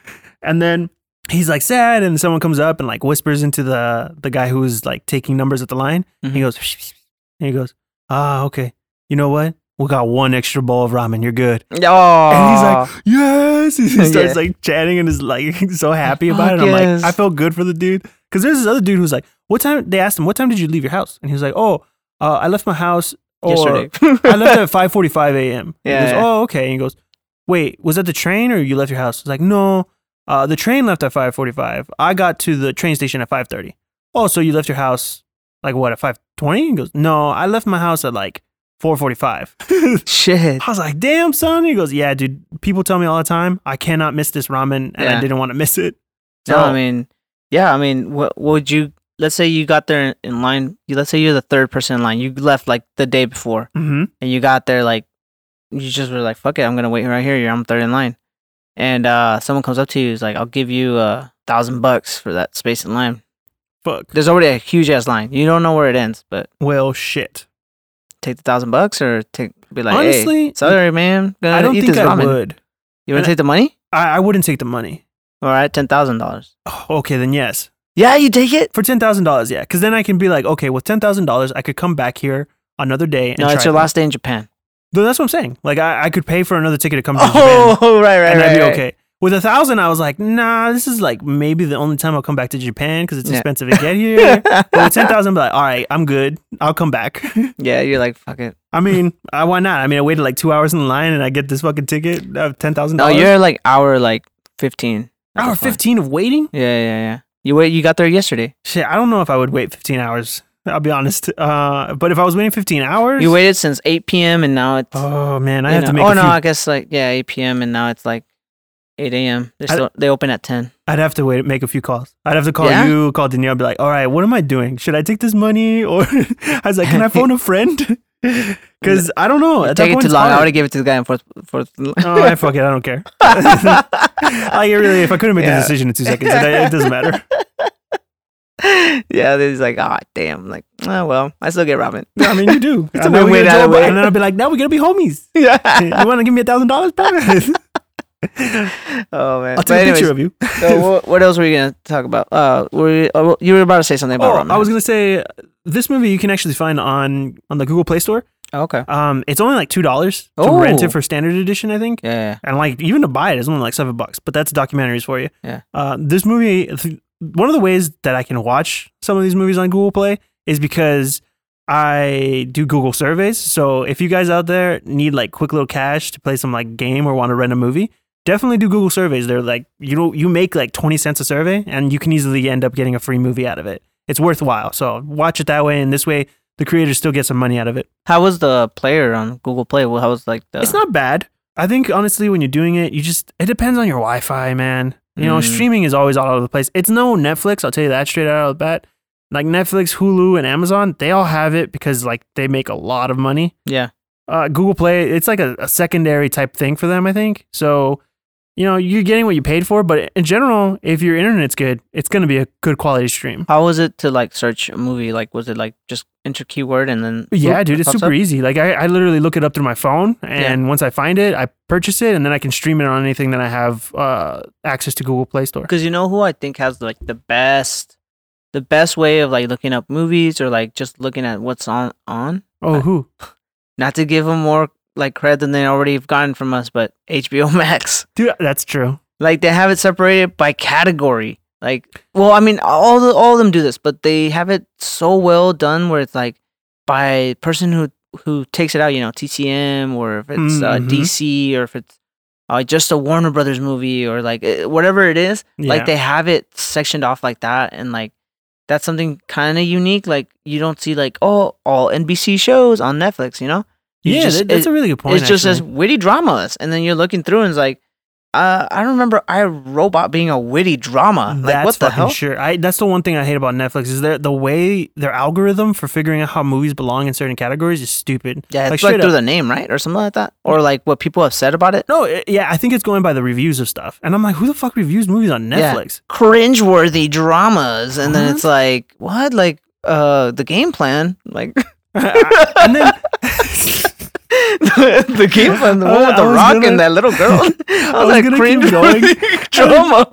And then he's like sad, and someone comes up and like whispers into the the guy who's like taking numbers at the line. And he goes, and he goes, ah, okay. You know what? We got one extra bowl of ramen. You're good. Oh, And he's like, yes. He starts Yeah. like chatting and is like so happy about it. Fuck I'm yes. like, I felt good for the dude. Cause there's this other dude who's like, what time? They asked him, what time did you leave your house? And he was like, oh, uh, I left my house yesterday. I left at 5:45 a.m. He Yeah, goes, oh, okay. And he goes, wait, was that the train or you left your house? Was like, no, uh, the train left at 5:45. I got to the train station at 5:30. Oh, so you left your house like what at 5:20? He goes, no, I left my house at like 4:45. Shit. I was like, damn, son. He goes, yeah, dude. People tell me all the time I cannot miss this ramen, and I didn't want to miss it. So No, I mean, yeah, I mean, what, what would you let's say you got there in line. You let's say you're the third person in line. You left like the day before, Mm-hmm. and you got there like you just were like, "Fuck it, I'm gonna wait right here. You're I'm third in line." And uh, someone comes up to you, is like, "I'll give you a thousand bucks for that space in line." Fuck. There's already a huge ass line. You don't know where it ends, but Well, shit. Take the thousand bucks or take be like, Honestly, "Hey, sorry, man, I don't eat think this I ramen." would. You want to take the money? I, I wouldn't take the money. All right, ten thousand dollars. Oh, okay, then yes. Yeah, you take it. For ten thousand dollars, yeah. Because then I can be like, okay, with ten thousand dollars, I could come back here another day. And No, it's your last day in Japan. No, that's what I'm saying. Like I, I could pay for another ticket to come to oh, Japan, Oh, right, right, and right. I'd be right. okay. With a thousand, I was like, nah, this is like maybe the only time I'll come back to Japan because it's Yeah. expensive to get here. but with ten thousand, be like, all right, I'm good. I'll come back. yeah, you're like, fuck it. I mean, I, why not? I mean, I waited like two hours in line and I get this fucking ticket of ten thousand No, you're like hour like fifteen. hour fifteen of waiting. Yeah, yeah, yeah. You wait. You got there yesterday. Shit, I don't know if I would wait fifteen hours. I'll be honest. Uh, but if I was waiting fifteen hours, You waited since eight p.m. and now it's. Oh man, I have to make. Oh no, few, I guess like yeah, eight p.m. and now it's like eight a.m. They're still, they open at ten. I'd have to wait, make a few calls. I'd have to call Yeah? you, call Danielle, be like, "All right, what am I doing? Should I take this money?" Or I was like, "Can I phone a friend?" Because I don't know. At Take it point, too long. I hard. would have give it to the guy in fourth. fourth. Oh, I fuck it. I don't care. like really, if I couldn't make Yeah. the decision in two seconds, it, it doesn't matter. yeah, just like, oh damn, like, oh well, I still get ramen. I mean, you do. It's a And then we win-win. And then I'll be like, "Now we're going to be homies. yeah. you want to give me a thousand dollars back?" Oh man. I'll But take a anyways, picture of you. so what, what else were you gonna talk about? Uh, were you, oh, you were about to say something about Oh, ramen. I was gonna say this movie you can actually find on on the Google Play Store. Oh, okay. Um, it's only like two dollars to Oh. rent it for standard edition, I think. Yeah, yeah. And like even to buy it is only like seven bucks. But that's documentaries for you. Yeah. Uh, this movie, th- one of the ways that I can watch some of these movies on Google Play is because I do Google surveys. So if you guys out there need like quick little cash to play some like game or want to rent a movie, definitely do Google surveys. They're like you know you make like twenty cents a survey, and you can easily end up getting a free movie out of it. It's worthwhile. So watch it that way, and this way the creators still get some money out of it. How was the player on Google Play? Well, How was like the? It's not bad. I think honestly, when you're doing it, you just it depends on your Wi-Fi, man. You know, Mm. streaming is always all over the place. It's no Netflix. I'll tell you that straight out of the bat. Like Netflix, Hulu, and Amazon, they all have it because like they make a lot of money. Yeah. Uh, Google Play, it's like a, a secondary type thing for them, I think. So, you know, you're getting what you paid for, but in general, if your internet's good, it's gonna be a good quality stream. How was it to like search a movie? Like, was it like just enter keyword and then? Yeah, whoop, dude, it's super up? easy. Like I, I literally look it up through my phone, and once I find it, I purchase it, and then I can stream it on anything that I have uh, access to Google Play Store. Because you know who I think has like the best, the best way of like looking up movies or like just looking at what's on on. Oh, who? Not to give them more like credit than they already have gotten from us, but HBO Max. Dude, that's true. Like they have it separated by category. Like, well, I mean, all the, all of them do this, but they have it so well done where it's like by person who who takes it out. You know, TCM or if it's uh, Mhm. DC or if it's uh, just a Warner Brothers movie or like eh, whatever it is. Yeah. Like they have it sectioned off like that, and like that's something kind of unique. Like you don't see like oh all NBC shows on Netflix. You know, You yeah, just- that's it- a really good point. it's just as witty dramas, and then you're looking through and it's like, uh, I don't remember I Robot being a witty drama. Like That's what the hell? Sure, I, that's the one thing I hate about Netflix is their the way their algorithm for figuring out how movies belong in certain categories is stupid. Yeah, Like, it's like, through up. the name, right, or something like that, or like what people have said about it. No, it, yeah, I think it's going by the reviews of stuff, and I'm like, who the fuck reviews movies on Yeah. Netflix? Cringeworthy dramas, and then it's like what, like uh, the game plan, like and then the, the game plan, the I- one with the rock gonna- and that little girl. I was gonna keep going. drama.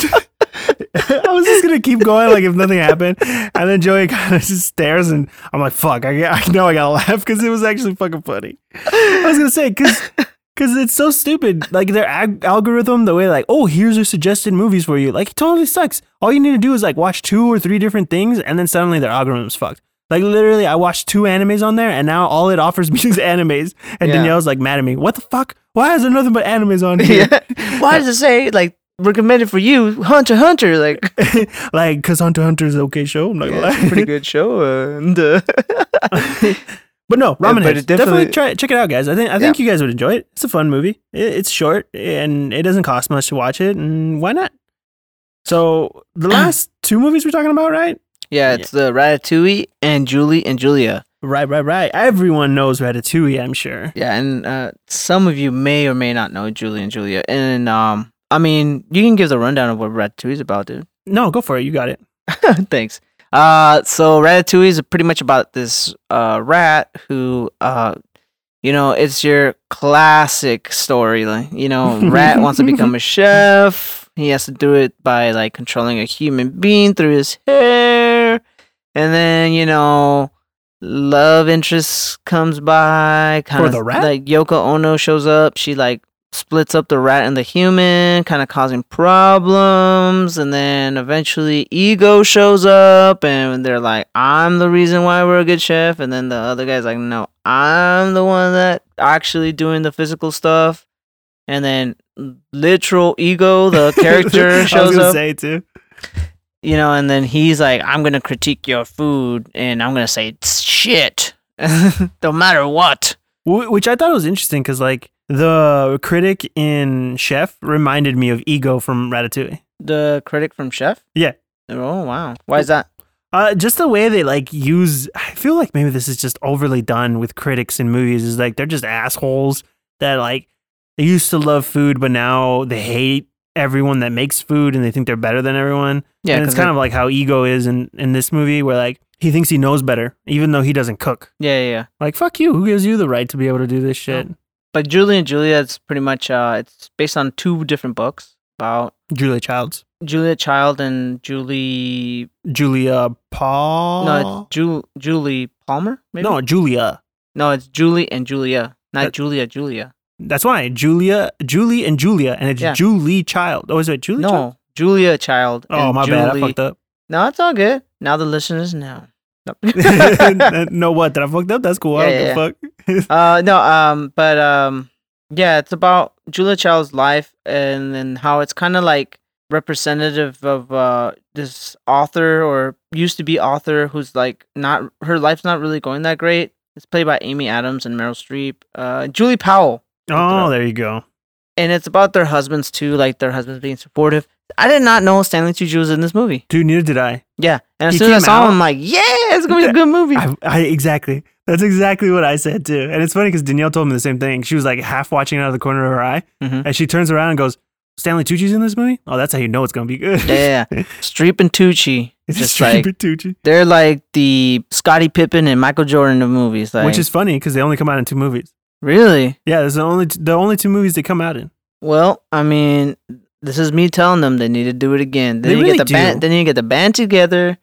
I was just gonna keep going like if nothing happened, and then Joey kind of just stares, and I'm like, "Fuck!" I, I know I gotta laugh because it was actually fucking funny. I was gonna say because because it's so stupid. Like their ag- algorithm, the way like, "Oh, here's your suggested movies for you," like it totally sucks. All you need to do is like watch two or three different things, and then suddenly their algorithm's fucked. Like literally, I watched two animes on there, and now all it offers me is animes. And Yeah. Danielle's like mad at me. What the fuck? Why is there nothing but animes on here? yeah. Why does it say like recommended for you, Hunter Hunter? Like like, cause Hunter Hunter is an okay show. I'm not gonna Yeah, lie. pretty good show. And uh, but no, Yeah, Ramen Heads. it Definitely, definitely- try check it out, guys. I think I think you guys would enjoy it. It's a fun movie. It, it's short and it doesn't cost much to watch it, and why not? So the last two movies we're talking about, right? Yeah, it's the Ratatouille and Julie and Julia. Right, right, right. Everyone knows Ratatouille, I'm sure. Yeah, and uh, some of you may or may not know Julie and Julia. And um, I mean, you can give the rundown of what Ratatouille is about, dude. No, go for it. You got it. Thanks. Uh, so Ratatouille is pretty much about this uh rat who uh, you know, it's your classic story. Like, you know, rat wants to become a chef. He has to do it by like controlling a human being through his hair, and then you know, love interest comes by. Kind of like Yoko Ono shows up. She like splits up the rat and the human, kind of causing problems. And then eventually Ego shows up and they're like, I'm the reason why we're a good chef. And then the other guy's like, No, I'm the one that actually doing the physical stuff. And then literal Ego, the character, I was shows up. say too. You know, and then he's like, I'm gonna critique your food and I'm gonna say it's shit. no matter what. Which I thought was interesting because, like, the critic in Chef reminded me of Ego from Ratatouille. The critic from Chef? Yeah. Oh wow. Why is that? Uh, just the way they like use, I feel like maybe this is just overly done with critics in movies. Is like they're just assholes that like they used to love food, but now they hate everyone that makes food and they think they're better than everyone. Yeah, and it's kind of like how Ego is in in this movie, where like he thinks he knows better, even though he doesn't cook. Yeah, yeah, yeah. Like fuck you, who gives you the right to be able to do this shit? But Julie and Julia, it's pretty much uh, it's based on two different books about Julia Childs, Julia Child and Julie. Julia Paul. No, it's Ju- Julie Palmer. Maybe? no, Julia. no, it's Julie and Julia, not Julia. Julia. That's why Julia, Julie, and Julia, and it's Yeah. Julie Child. Oh, is it Julie? No, Child? Julia Child. Oh, my bad. I Julie- fucked up. No, it's all good. Now the listeners know. Nope. no, what? Did I fucked up? That's cool. I Yeah, don't give a fuck. uh, no, um, but um, yeah, it's about Julia Child's life and then how it's kind of like representative of uh this author or used to be author who's like not her life's not really going that great. It's played by Amy Adams and Meryl Streep. Uh, Julie Powell. Oh, there you go. and it's about their husbands too, like their husbands being supportive. I did not know Stanley Tucci was in this movie. Dude, neither did I. Yeah, and as He soon as I saw out, him, I'm like, yeah, it's gonna be a good movie. I, I exactly. That's exactly what I said too. And it's funny because Danielle told me the same thing. She was like half watching out of the corner of her eye, Mhm. and she turns around and goes, "Stanley Tucci's in this movie? Oh, that's how you know it's gonna be good." yeah, yeah. Streep and Tucci, it's just just like Tucci, they're like the Scottie Pippen and Michael Jordan of movies. Like, which is funny because they only come out in two movies. Really Yeah, there's the only t- the only two movies they come out in. well. I mean, this is me telling them they need to do it again. Then They you really get the band. do. Then you get the band together,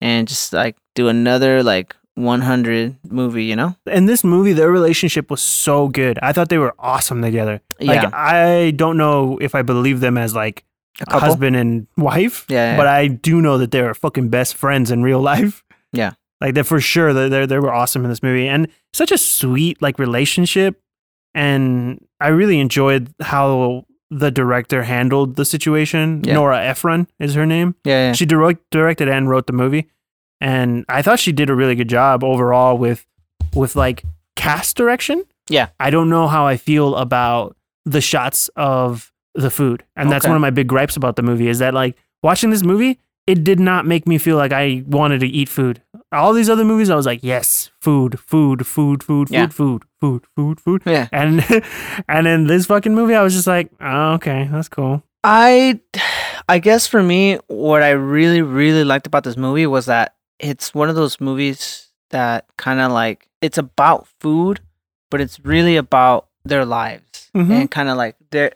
and just like do another like 100 movie. You know? In this movie, their relationship was so good. I thought they were awesome together. Like yeah, I don't know if I believe them as like a couple. husband and wife. Yeah, yeah. But I do know that they're fucking best friends in real life. Yeah. Like they're for sure they they they were awesome in this movie and such a sweet like relationship and I really enjoyed how the director handled the situation. Yeah. Nora Ephron is her name. yeah, yeah. She direct, directed and wrote the movie, and I thought she did a really good job overall with with like cast direction. Yeah. I don't know how I feel about the shots of the food, and that's one of my big gripes about the movie is that like watching this movie, it did not make me feel like I wanted to eat food. All these other movies, I was like, yes, food, food, food, food, Yeah. food, food, food, food, food, yeah. and and in this fucking movie, I was just like, oh, okay, that's cool. I I guess for me what I really really liked about this movie was that it's one of those movies that kind of like it's about food but it's really about their lives Mhm. and kind of like their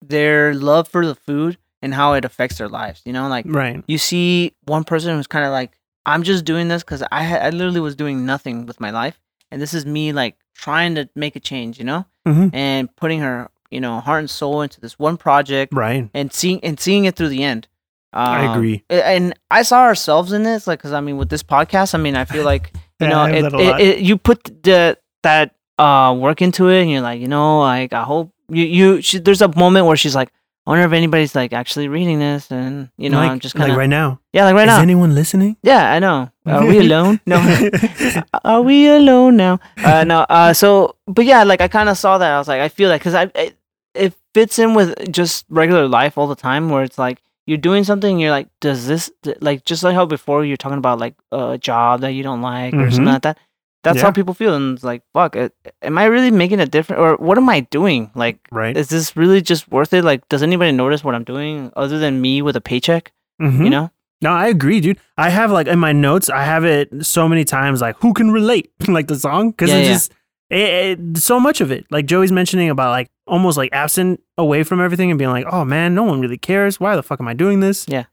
their love for the food and how it affects their lives you know like Right. you see one person who's kind of like i'm just doing this because I, ha- I literally was doing nothing with my life and this is me like trying to make a change you know hmm and putting her you know heart and soul into this one project Right. and seeing and seeing it through the end I Um, agree. and i saw ourselves in this like because i mean with this podcast i mean i feel like you Yeah, know it, it, it, you put the that uh work into it and you're like you know like i hope you you she, there's a moment where she's like I wonder if anybody's like actually reading this, and you know, like, I'm just kind of like right now. yeah, like right Is now. Is anyone listening? yeah, I know. Are we alone? No, are we alone now? Uh, no. Uh, so, but yeah, like I kind of saw that. I was like, I feel that because I, it, it fits in with just regular life all the time, where it's like you're doing something. You're like, does this like just like how before you're talking about like a job that you don't like or Mhm. something like that. That's how people feel, and it's like, fuck, am I really making a difference, or what am I doing? Like, Right. is this really just worth it? Like, does anybody notice what I'm doing other than me with a paycheck? Mhm. You know? No, I agree, dude. I have like in my notes, I have it so many times, like who can relate, like the song, because Yeah, it's yeah. just it, it, so much of it. Like Joey's mentioning about like almost like absent away from everything and being like, oh man, no one really cares. Why the fuck am I doing this? Yeah.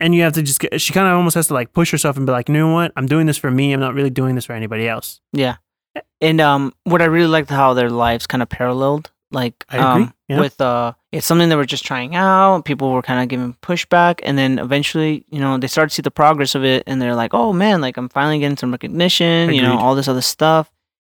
And you have to just get. She kind of almost has to like push herself and be like, you know what? I'm doing this for me. I'm not really doing this for anybody else. Yeah. And um, what I really liked how their lives kind of paralleled. Like, um, yeah. with uh, it's something they were just trying out. People were kind of giving pushback, and then eventually, you know, they started to see the progress of it, and they're like, "Oh man, like I'm finally getting some recognition." You know, all this other stuff.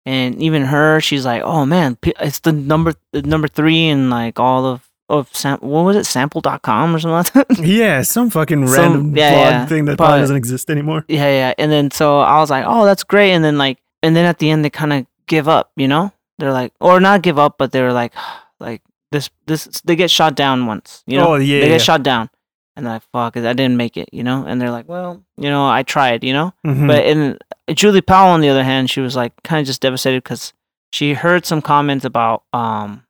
And even her, she's like, "Oh man, it's the number the number three in like all of of sam- what was it, sample.com or something like that." Yeah, some fucking Some- random yeah, blog yeah, thing that but- probably doesn't exist anymore. Yeah, yeah. And then so I was like, oh, that's great. And then like, and then at the end they kind of give up, you know? They're like, or not give up, but they're like, like this, this. They get shot down once, you know? Oh, yeah, They yeah. get shot down, and they're like, fuck, I didn't make it, you know? And they're like, well, you know, I tried, you know? Mhm. But in Julie Powell, on the other hand, she was like kind of just devastated because she heard some comments about um,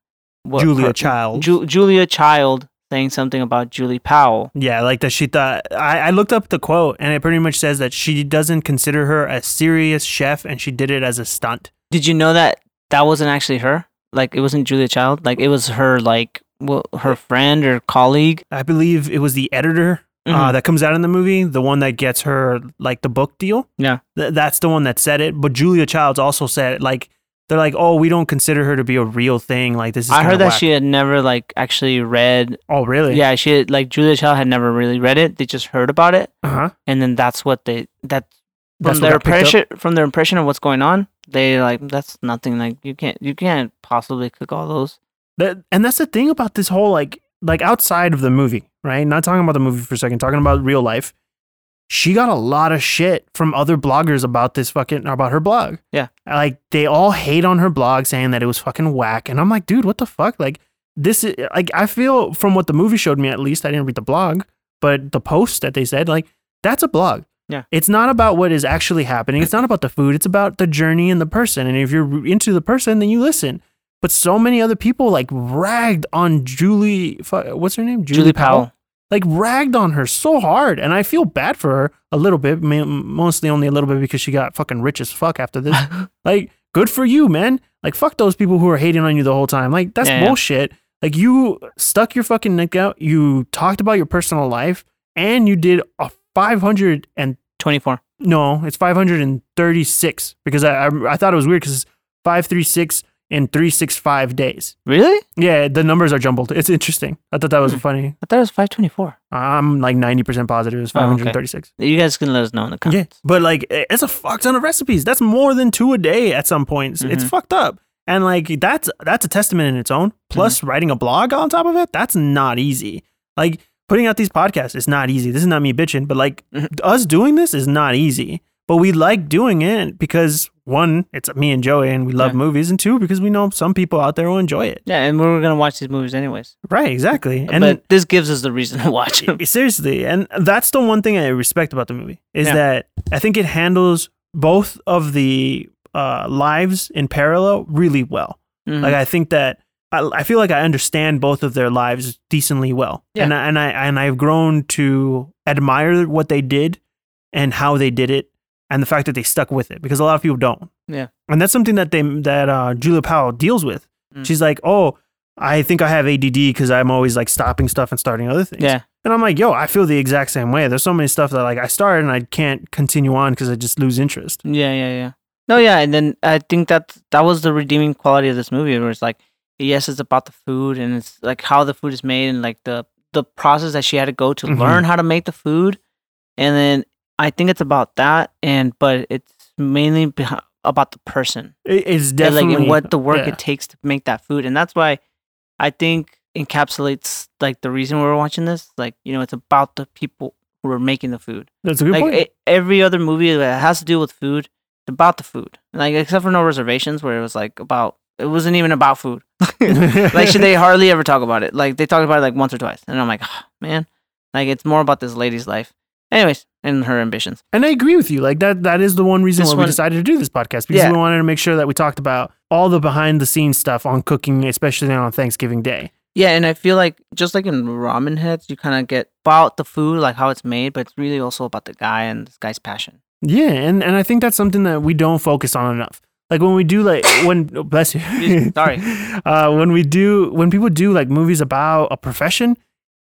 what Julia her- Child. Ju- Julia Child saying something about Julie Powell. Yeah, like that she thought. I, I looked up the quote, and it pretty much says that she doesn't consider her a serious chef, and she did it as a stunt. Did you know that that wasn't actually her? Like it wasn't Julia Child. Like it was her like well, her friend or colleague. I believe it was the editor uh, Mhm. that comes out in the movie, the one that gets her like the book deal. Yeah. Th- that's the one that said it. But Julia Childs also said it. Like they're like, oh, we don't consider her to be a real thing. Like this is. I heard that whack." she had never like actually read. Oh, really? Yeah, she had, like Julia Child had never really read it. They just heard about it, Uh huh. and then that's what they that That's from their got picked up? impression from their impression of what's going on. They like that's nothing. Like you can't you can't possibly cook all those. That, and that's the thing about this whole like like outside of the movie, right? Not talking about the movie for a second, talking about real life. She got a lot of shit from other bloggers about this fucking about her blog. Yeah. Like they all hate on her blog saying that it was fucking whack. And I'm like, dude, what the fuck? Like this is like I feel from what the movie showed me at least, I didn't read the blog, but the post that they said, like, that's a blog. Yeah. It's not about what is actually happening. It's not about the food. It's about the journey and the person. And if you're into the person, then you listen. But so many other people like ragged on Julie. What's her name? Julie, Powell. Like ragged on her so hard, and I feel bad for her a little bit. Mostly only a little bit because she got fucking rich as fuck after this. like, good for you, man. Like, fuck those people who are hating on you the whole time. Like, that's Yeah, yeah. bullshit. Like, you stuck your fucking neck out. You talked about your personal life, and you did a five hundred and Twenty four. no, it's 536 because I, I, I thought it was weird because 536 in 365 days. Really? Yeah, the numbers are jumbled. It's interesting. I thought that was Hmm. funny. I thought it was five twenty four. I'm like 90% positive it was Oh, okay. 536. You guys can let us know in the comments. Yeah, but like it's a fuck ton of recipes. That's more than two a day at some points. It's Mhm. fucked up. And like that's that's a testament in its own. Plus Mm-hmm. writing a blog on top of it, that's not easy. Like putting out these podcasts is not easy. This is not me bitching, but like Mhm. us doing this is not easy. But we like doing it because one, it's me and Joey and we love Yeah. movies, and two, because we know some people out there will enjoy it. Yeah, and we're gonna watch these movies anyways. Right, exactly. And but this gives us the reason to watch them. Seriously, and that's the one thing I respect about the movie is Yeah. that I think it handles both of the uh, lives in parallel really well. Mhm. Like I think that I, I feel like I understand both of their lives decently well, Yeah. and I, and I and I've grown to admire what they did and how they did it, and the fact that they stuck with it because a lot of people don't. Yeah. and that's something that they that uh, Julia Powell deals with. Mm. She's like, oh. I think I have ADD because I'm always like stopping stuff and starting other things. yeah, And I'm like, yo, I feel the exact same way. There's so many stuff that like I start and I can't continue on because I just lose interest. yeah, yeah, yeah. No, yeah, and then I think that that was the redeeming quality of this movie, where it's like, yes, it's about the food and it's like how the food is made and like the the process that she had to go to Mhm. learn how to make the food, and then I think it's about that, and but it's mainly about the person. It- it's and, definitely like and what the work yeah. it takes to make that food and that's why i think encapsulates like the reason we're watching this like you know it's about the people who are making the food That's a good like point. e- every other movie that has to do with food it's about the food like except for no reservations where it was like about it wasn't even about food like should they hardly ever talk about it like they talked about it like once or twice and i'm like "Ah, man Like it's more about this lady's life. Anyways, and her ambitions. And I agree with you. Like that that is the one reason This why we decided to do this podcast because Yeah. we wanted to make sure that we talked about all the behind the scenes stuff on cooking, especially on Thanksgiving Day. Yeah, and I feel like just like in ramen heads, you kind of get about the food, like how it's made, but it's really also about the guy and this guy's passion. Yeah, and, and I think that's something that we don't focus on enough. Like when we do like when oh, bless you. Sorry. Uh, when we do when people do like movies about a profession,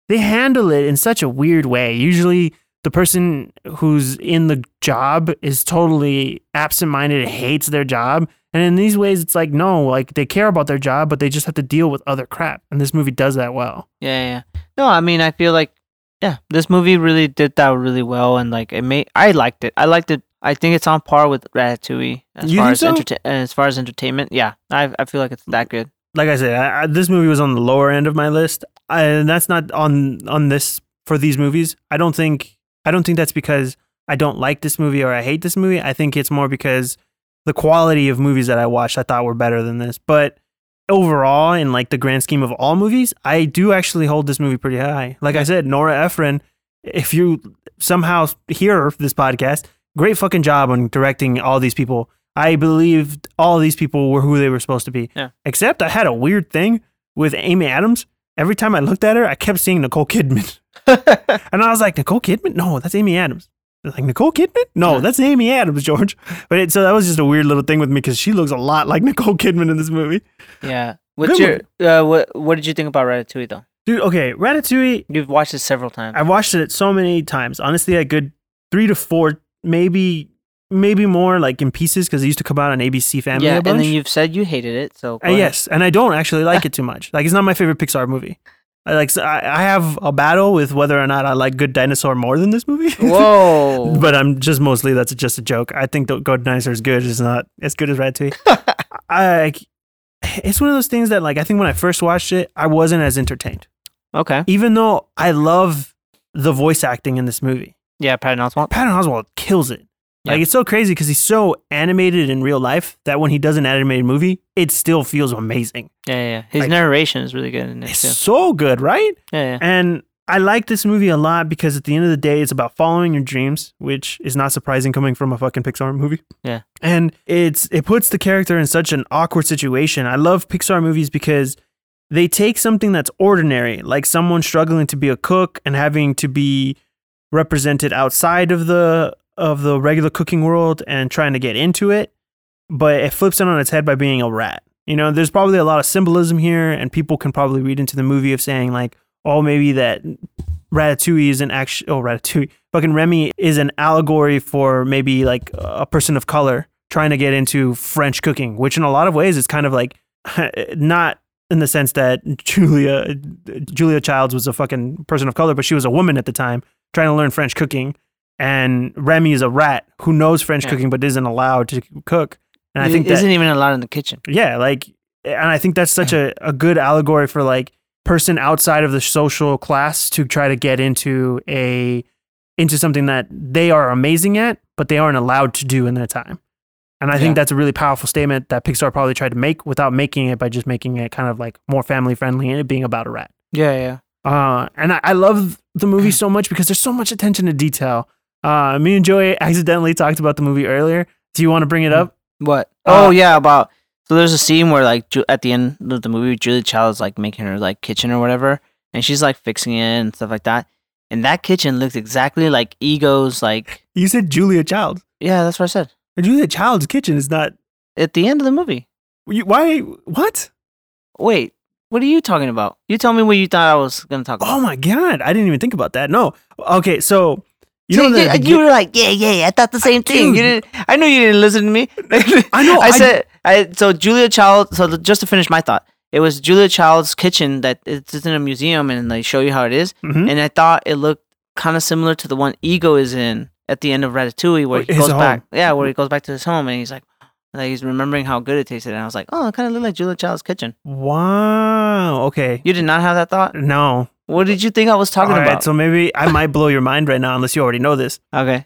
they handle it in such a weird way. Usually the person who's in the job is totally absent-minded and hates their job. And in these ways it's like no, like they care about their job, but they just have to deal with other crap. And this movie does that well. Yeah, yeah. No, I mean, I feel like yeah, this movie really did that really well, and like it made I liked it. I liked it. I think it's on par with Ratatouille as You far as so? entertain as far as entertainment. Yeah, I I feel like it's that good. like I said, I, I, this movie was on the lower end of my list, I, and that's not on on this for these movies. I don't think I don't think that's because I don't like this movie or I hate this movie. I think it's more because the quality of movies that I watched I thought were better than this. But overall, in like the grand scheme of all movies, I do actually hold this movie pretty high. Like I said, Nora Ephron, if you somehow hear this podcast, great fucking job on directing all these people. I believed all these people were who they were supposed to be. Yeah. Except I had a weird thing with Amy Adams. Every time I looked at her, I kept seeing Nicole Kidman. And I was like, Nicole Kidman? No, that's Amy Adams. Like Nicole Kidman? No, that's Amy Adams, George. But it, so that was just a weird little thing with me because she looks a lot like Nicole Kidman in this movie. yeah. What's your uh what what did you think about Ratatouille though? Dude, okay, Ratatouille. You've watched it several times. I've watched it so many times. Honestly, a good three to four, maybe, maybe more, like in pieces because it used to come out on ABC Family. yeah, and then you've said you hated it, so Uh, yes, and I don't actually like it too much. Like it's not my favorite Pixar movie. I like so I, I have a battle with whether or not I like Good Dinosaur more than this movie. Whoa. but I'm just mostly that's just a joke. I think the Good Dinosaur is good. It's not as good as Ratatouille. I it's one of those things that like I think when I first watched it, I wasn't as entertained. okay. Even though I love the voice acting in this movie. Yeah, Patton Oswalt. Patton Oswalt kills it. Like it's so crazy because he's so animated in real life that when he does an animated movie, it still feels amazing. Yeah, yeah, yeah. His Like- narration is really good in it It's too. so good, right? Yeah, yeah. And I like this movie a lot because at the end of the day, it's about following your dreams, which is not surprising coming from a fucking Pixar movie. Yeah. And it's it puts the character in such an awkward situation. I love Pixar movies because they take something that's ordinary, like someone struggling to be a cook and having to be represented outside of the of the regular cooking world and trying to get into it, but it flips it on its head by being a rat. You know, there's probably a lot of symbolism here, and people can probably read into the movie of saying like, oh, maybe that Ratatouille is an actual, oh, Ratatouille, fucking Remy is an allegory for maybe like a person of color trying to get into French cooking, which in a lot of ways is kind of like not in the sense that Julia Julia Childs was a fucking person of color, but she was a woman at the time trying to learn French cooking, and Remy is a rat who knows French Yeah. cooking but isn't allowed to cook. And I think that isn't even allowed in the kitchen. yeah, like, and I think that's such a, a good allegory for like person outside of the social class to try to get into a into something that they are amazing at, but they aren't allowed to do in their time. And I Yeah. think that's a really powerful statement that Pixar probably tried to make without making it by just making it kind of like more family friendly and it being about a rat. Yeah, yeah. Uh, and I, I love the movie so much because there's so much attention to detail. Uh, me and Joey accidentally talked about the movie earlier. Do you want to bring it up? What? Uh, oh yeah, about so there's a scene where like Ju- at the end of the movie, Julia Child is like making her like kitchen or whatever, and she's like fixing it and stuff like that. And that kitchen looks exactly like Ego's like You said Julia Child. yeah, that's what I said Julia Child's kitchen is not. at the end of the movie. You, why? What? Wait, what are you talking about? You tell me what you thought I was gonna talk about. Oh my god! I didn't even think about that. No. Okay, so you know the, you were like, yeah, yeah, yeah, I thought the same thing. You didn't. I knew you didn't listen to me. I know, I, I- said. I so Julia Child. So just to finish my thought, it was Julia Child's kitchen that it's in a museum and they show you how it is. Mhm. And I thought it looked kind of similar to the one Ego is in at the end of Ratatouille, where he His goes back. Yeah, where he goes back to his home and he's like, like he's remembering how good it tasted. And I was like, oh, it kind of looked like Julia Child's kitchen. wow. Okay. You did not have that thought. No. What did you think I was talking All right, about? so maybe I might blow your mind right now, unless you already know this. okay.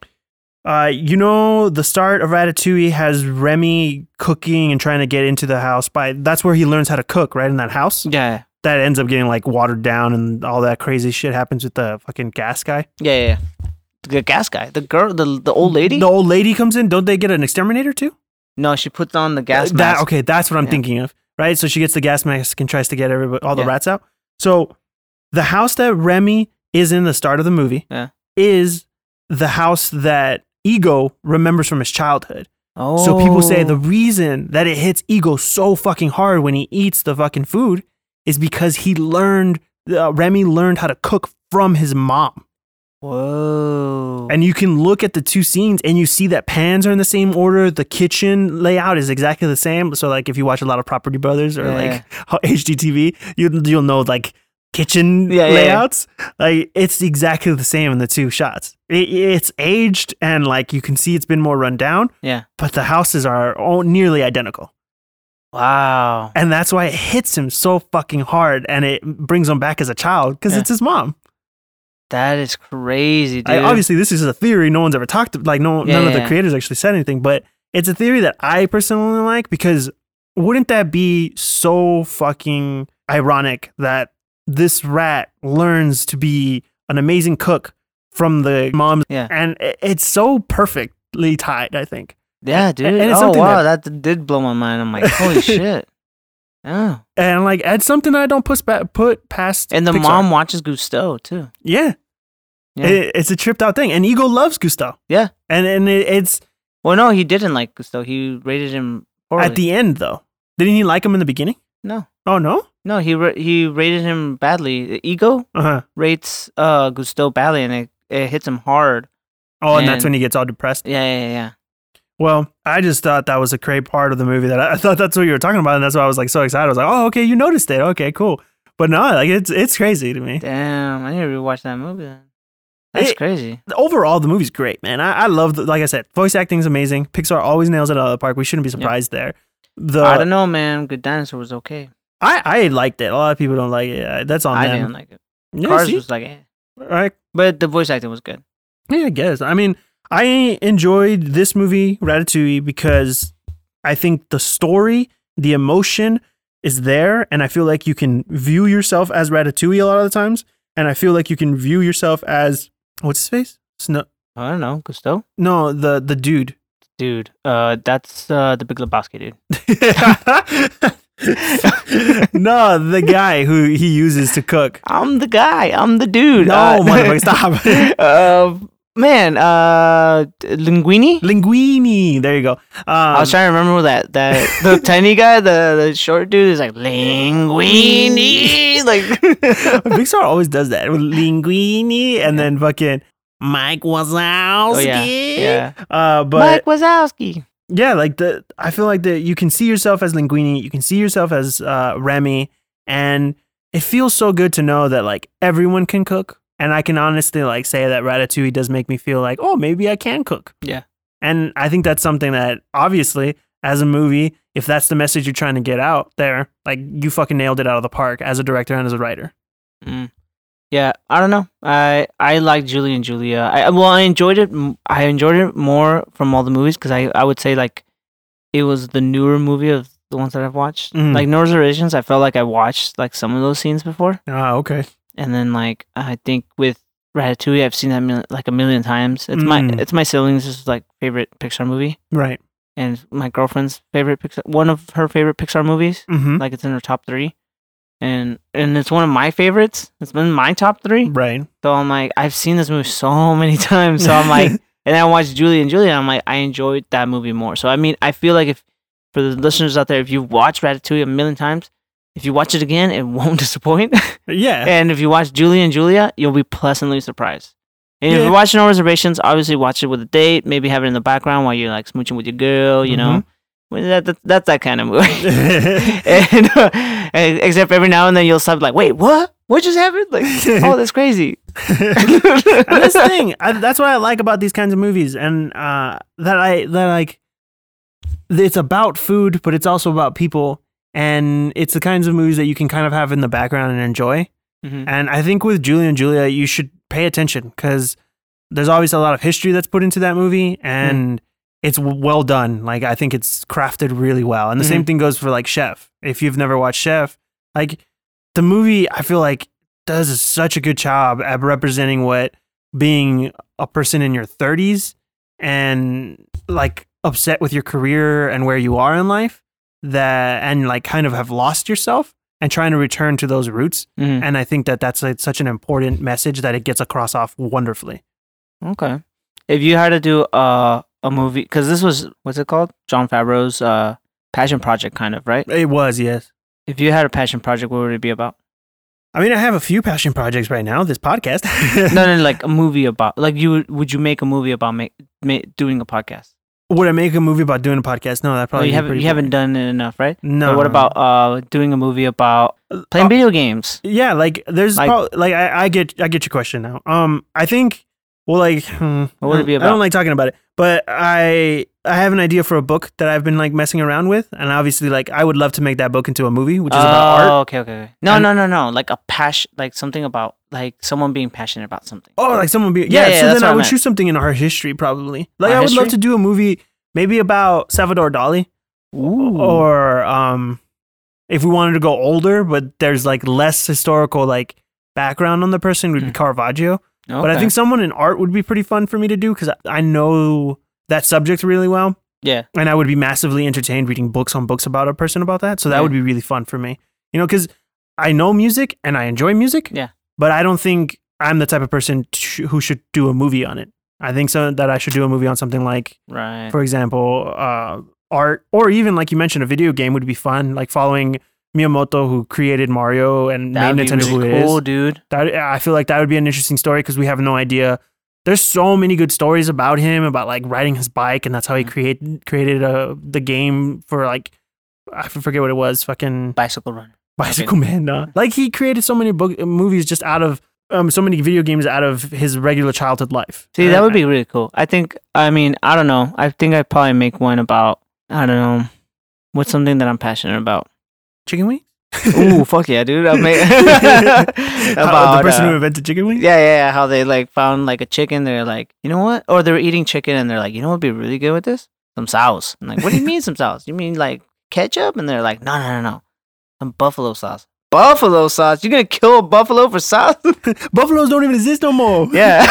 Uh, you know, the start of Ratatouille has Remy cooking and trying to get into the house. By that's where he learns how to cook, right in that house. Yeah. that ends up getting like watered down and all that crazy shit happens with the fucking gas guy. Yeah, yeah, yeah. The gas guy, the girl, the the old lady. The old lady comes in. Don't they get an exterminator too? No, she puts on the gas that mask. okay, that's what I'm Yeah. thinking of. Right? So she gets the gas mask and tries to get everybody, all the Yeah. rats out. So the house that Remy is in the start of the movie Yeah. is the house that Ego remembers from his childhood. Oh, So people say the reason that it hits Ego so fucking hard when he eats the fucking food is because he learned uh, Remy learned how to cook from his mom. Whoa. And you can look at the two scenes and you see that pans are in the same order. The kitchen layout is exactly the same. So like if you watch a lot of Property Brothers or Yeah, like HGTV, you you'll know like kitchen Yeah, yeah, yeah. layouts. Like it's exactly the same in the two shots. It, it's aged and like you can see it's been more run down, yeah. but the houses are all nearly identical. Wow. And that's why it hits him so fucking hard and it brings him back as a child because Yeah. it's his mom. That is crazy, dude. I, obviously, this is a theory. No one's ever talked. Like, no, Yeah, none of the creators actually said anything. But it's a theory that I personally like because wouldn't that be so fucking ironic that this rat learns to be an amazing cook from the mom, Yeah. and it's so perfectly tied. I think, yeah, dude. and it's oh wow, that, did blow my mind. I'm like, holy shit. Yeah. and like it's something that I don't put pa- put past. And the Pixar. mom watches Gusteau, too. yeah, Yeah. It- it's a tripped out thing, and Ego loves Gusteau. Yeah. and and it, it's well, no, he didn't like Gusteau. He rated him poorly. at the end though. Didn't he like him in the beginning? no, Oh no. No, he ra- he rated him badly. Ego Uh huh. rates uh Gusteau badly, and it, it hits him hard. Oh, and, that's when he gets all depressed. Yeah, yeah, yeah. Well, I just thought that was a great part of the movie. That I, I thought that's what you were talking about, and that's why I was like so excited. I was like, "Oh, okay, you noticed it. Okay, cool." But no, like it's it's crazy to me. Damn, I need to rewatch that movie. Then. That's It- crazy. Overall, the movie's great, man. I, I love, the, like I said, voice acting is amazing. Pixar always nails it out of the park. We shouldn't be surprised there. The I don't know, man. Good Dinosaur was okay. I, I liked it. A lot of people don't like it. That's on I them. didn't like it. Yeah, Cars see? was like, eh. right? but the voice acting was good. Yeah, I guess. I mean, I enjoyed this movie, Ratatouille, because I think the story, the emotion is there. And I feel like you can view yourself as Ratatouille a lot of the times. And I feel like you can view yourself as, what's his face? Sno- I don't know, Gusteau, no, the, the dude. dude. Uh, that's uh the Big Lebowski dude. no, the guy who he uses to cook. I'm the guy. I'm the dude. No, uh, motherfucker, stop. uh, man. Uh, Linguini. Linguini. There you go. Um, I was trying to remember that that the tiny guy, the, the short dude, is like linguini. like Pixar always does that with linguini and then fucking Mike Wazowski. oh yeah, yeah. Uh, but Mike Wazowski. Yeah, like the I feel like that you can see yourself as Linguini, you can see yourself as uh, Remy, and it feels so good to know that like everyone can cook. And I can honestly like say that Ratatouille does make me feel like, oh, maybe I can cook. Yeah. And I think that's something that obviously, as a movie, if that's the message you're trying to get out there, like you fucking nailed it out of the park as a director and as a writer. Mm. Yeah, I don't know. I I like Julie and Julia. I well, I enjoyed it. I enjoyed it more from all the movies because I I would say like it was the newer movie of the ones that I've watched. Mhm. Like No Reservations, I felt like I watched like some of those scenes before, Ah, okay. and then like I think with Ratatouille, I've seen that mil- like a million times. It's my Mm. it's my siblings' like favorite Pixar movie, Right. and my girlfriend's favorite Pixar one of her favorite Pixar movies. Mm-hmm. Like it's in her top three. And and it's one of my favorites. It's been my top three. Right. So I'm like, I've seen this movie so many times. So I'm like, and I watched Julie and Julia. And I'm like, I enjoyed that movie more. So I mean, I feel like if for the listeners out there, if you watch Ratatouille a million times, if you watch it again, it won't disappoint. yeah. and if you watch Julie and Julia, you'll be pleasantly surprised. And if you're watching No Reservations, obviously watch it with a date. Maybe have it in the background while you're like smooching with your girl. You mm-hmm. know, Well, that, that, that's that kind of movie. and uh, except every now and then you'll stop like, wait, what? What just happened? Like, oh, that's crazy. the thing. I, that's what I like about these kinds of movies, and uh, that I that like. It's about food, but it's also about people, and it's the kinds of movies that you can kind of have in the background and enjoy. Mhm. And I think with Julie and Julia, you should pay attention because there's always a lot of history that's put into that movie, and it's well done. Like I think it's crafted really well. And the same thing goes for like Chef. If you've never watched Chef, like the movie I feel like does such a good job at representing what being a person in your 30s and like upset with your career and where you are in life that and like kind of have lost yourself and trying to return to those roots Mhm. and I think that that's like such an important message that it gets across off wonderfully. Okay. If you had to do a a movie, because this was what's it called? Jon Favreau's uh passion project, kind of right. It was, yes. If you had a passion project, what would it be about? I mean, I have a few passion projects right now. This podcast. no, no, like a movie about. Like you would- would you make a movie about make, ma- doing a podcast? Would I make a movie about doing a podcast? No, that Oh, probably you haven't you haven't done it enough, right? No. But what about uh doing a movie about playing Uh, video games? Yeah, like there's Like- like, like I, I get I get your question now. Um, I think well, like hmm, What would it be about? I don't like talking about it, but I I have an idea for a book that I've been like messing around with, and obviously like I would love to make that book into a movie, which is about Oh, art. okay, okay, okay. No, And- no, no, no. Like a passion, like something about like someone being passionate about something. Oh, like someone be Yeah, yeah. yeah, so that's then what I I would meant. choose something in art history probably. Like Art I would love history? to do a movie maybe about Salvador Dali. Ooh. or um if we wanted to go older but there's like less historical like background on the person would be Hmm. caravaggio but i think someone in art would be pretty fun for me to do because i know that subject really well yeah. and i would be massively entertained reading books on books about a person about that so that Yeah. would be really fun for me you know because i know music and i enjoy music Yeah. but i don't think i'm the type of person who should do a movie on it i think so that i should do a movie on something like Right. for example, uh, art, or even like you mentioned, a video game would be fun. Like following Miyamoto, who created Mario and That made Nintendo really who cool, is. dude. That I feel like that would be an interesting story because we have no idea. There's so many good stories about him about like riding his bike, and that's how he Mhm. create created uh, the game for like I forget what it was, fucking Bicycle Runner. Bicycle Man. No. Like he created so many book movies just out of um so many video games out of his regular childhood life. See, that would be really cool. I think. I mean, I don't know. I think I'd probably make one about. I don't know. What's something that I'm passionate about? Chicken wing. Ooh, fuck yeah, dude! I about about the person uh, who invented chicken wings. Yeah, yeah, yeah. How they like found like a chicken. They're like, you know what? Or they're eating chicken and they're like, you know what would be really good with this? Some sauce. I'm like, what do you mean some sauce? You mean like ketchup? And they're like, no, no, no, no. Some buffalo sauce. Buffalo sauce? You're gonna kill a buffalo for sauce? Buffaloes don't even exist no more. yeah.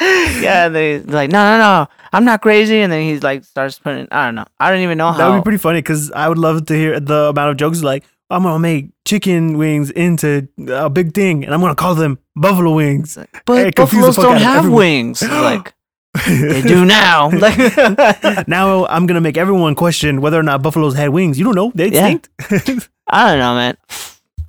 Yeah, they they're like, no, no, no. I'm not crazy. And then he's like starts putting I don't know. I don't even know how. that would be pretty funny because I would love to hear the amount of jokes like, I'm gonna make chicken wings into a big thing, and I'm gonna call them buffalo wings. But Hey, buffaloes don't have everyone. wings. like they do now. Like now I'm gonna make everyone question whether or not buffaloes had wings. You don't know; they Yeah. extinct. I don't know, man.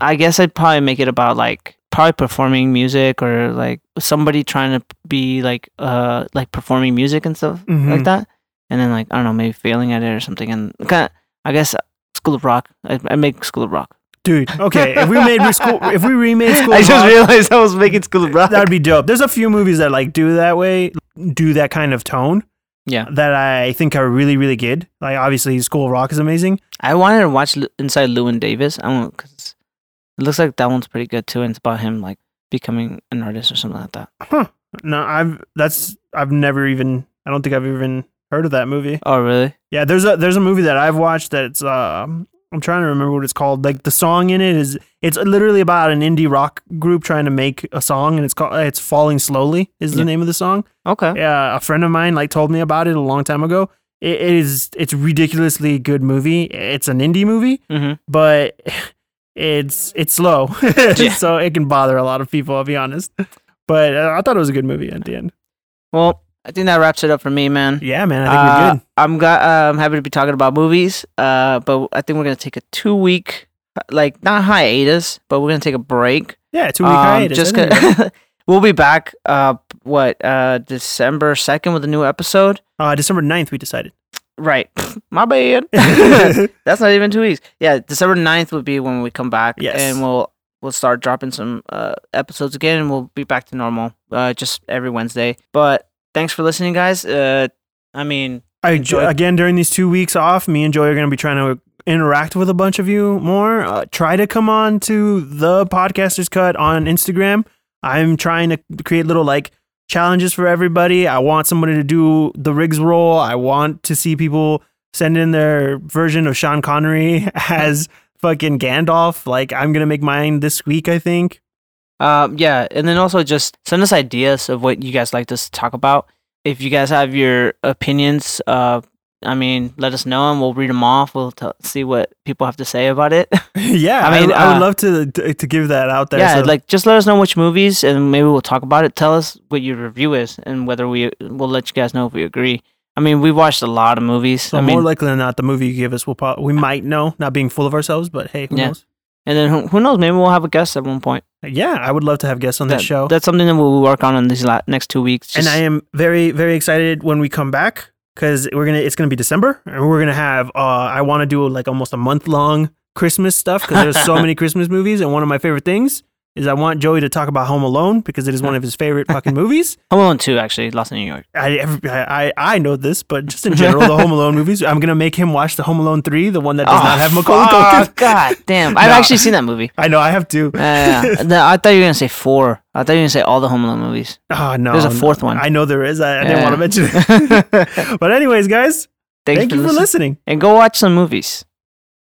I guess I'd probably make it about like probably performing music or like somebody trying to be like uh like performing music and stuff Mhm. like that, and then like I don't know maybe failing at it or something. And kind of I guess School of Rock. I, I make School of Rock. Dude, okay, if we made school, if we remade School, I just Rock, realized I was making School of Rock. that would be dope. There's a few movies that like do that way, do that kind of tone. Yeah. that I think are really really good. Like obviously, School of Rock is amazing. I wanted to watch Inside Llewyn Davis. I don't because it looks like that one's pretty good too, and it's about him like becoming an artist or something like that. No, I've that's I've never even I don't think I've even heard of that movie. Oh really? Yeah, there's a there's a movie that I've watched that's um I'm trying to remember what it's called. Like the song in it is it's literally about an indie rock group trying to make a song and it's called it's Falling Slowly is the Yeah. name of the song. Okay. Yeah, a friend of mine like told me about it a long time ago. It is it's ridiculously good movie. It's an indie movie, Mm-hmm. but it's it's slow, Yeah. so it can bother a lot of people. I'll be honest, but uh, I thought it was a good movie at the end. Well, I think that wraps it up for me, man. Yeah, man, I think Uh, we're good. I'm got. Uh, I'm happy to be talking about movies. Uh, but I think we're gonna take a two week, like not hiatus, but we're gonna take a break. Yeah, two week Um, hiatus. Just we'll be back. Uh, what? Uh, December second with a new episode. uh, December 9th, we decided. Right. My bad. That's not even two weeks. Yeah, December 9th would be when we come back. Yes. And we'll we'll start dropping some uh, episodes again and we'll be back to normal. Uh, just every Wednesday. But thanks for listening, guys. Uh, I mean, I Enjoy. again during these two weeks off, me and Joy are going to be trying to interact with a bunch of you more. Uh, try to come on to the Podcasters Cut on Instagram. I'm trying to create little like challenges for everybody. I want somebody to do the Riggs role. I want to see people send in their version of Sean Connery as fucking Gandalf. Like I'm gonna make mine this week, I think. Um, yeah, and then also just send us ideas of what you guys like us to talk about. If you guys have your opinions, uh, I mean, let us know and we'll read them off. We'll t- see what people have to say about it. yeah, I I mean, mean, I would uh, love to, to give that out there. yeah, so- like just let us know which movies and maybe we'll talk about it. Tell us what your review is and whether we we'll let you guys know if we agree. I mean, we watched a lot of movies. so I more mean, likely than not, the movie you give us will probably we might know, not being full of ourselves, but hey, who Yeah. knows? and then who, who knows? Maybe we'll have a guest at one point. Yeah, I would love to have guests on That- this show. That's something that we'll work on in these la- next two weeks. and I am very very excited when we come back because we're gonna it's gonna be December and we're gonna have uh I want to do like almost a month long Christmas stuff because there's so many Christmas movies and one of my favorite things is I want Joey to talk about Home Alone because it is one of his favorite fucking movies. Home Alone two actually, Lost in New York. I, I I know this, but just in general, the Home Alone movies. I'm gonna make him watch the Home Alone three, the one that does oh, not have Macaulay Oh, fuck, God damn! I've No. actually seen that movie. I know I have two. Yeah, yeah. No, I thought you were gonna say four. I thought you were gonna say all the Home Alone movies. Oh no, There's a fourth one. I know there is. I, I didn't want to mention it. but anyways, guys, Thanks thank for you for listening. listening. And go watch some movies.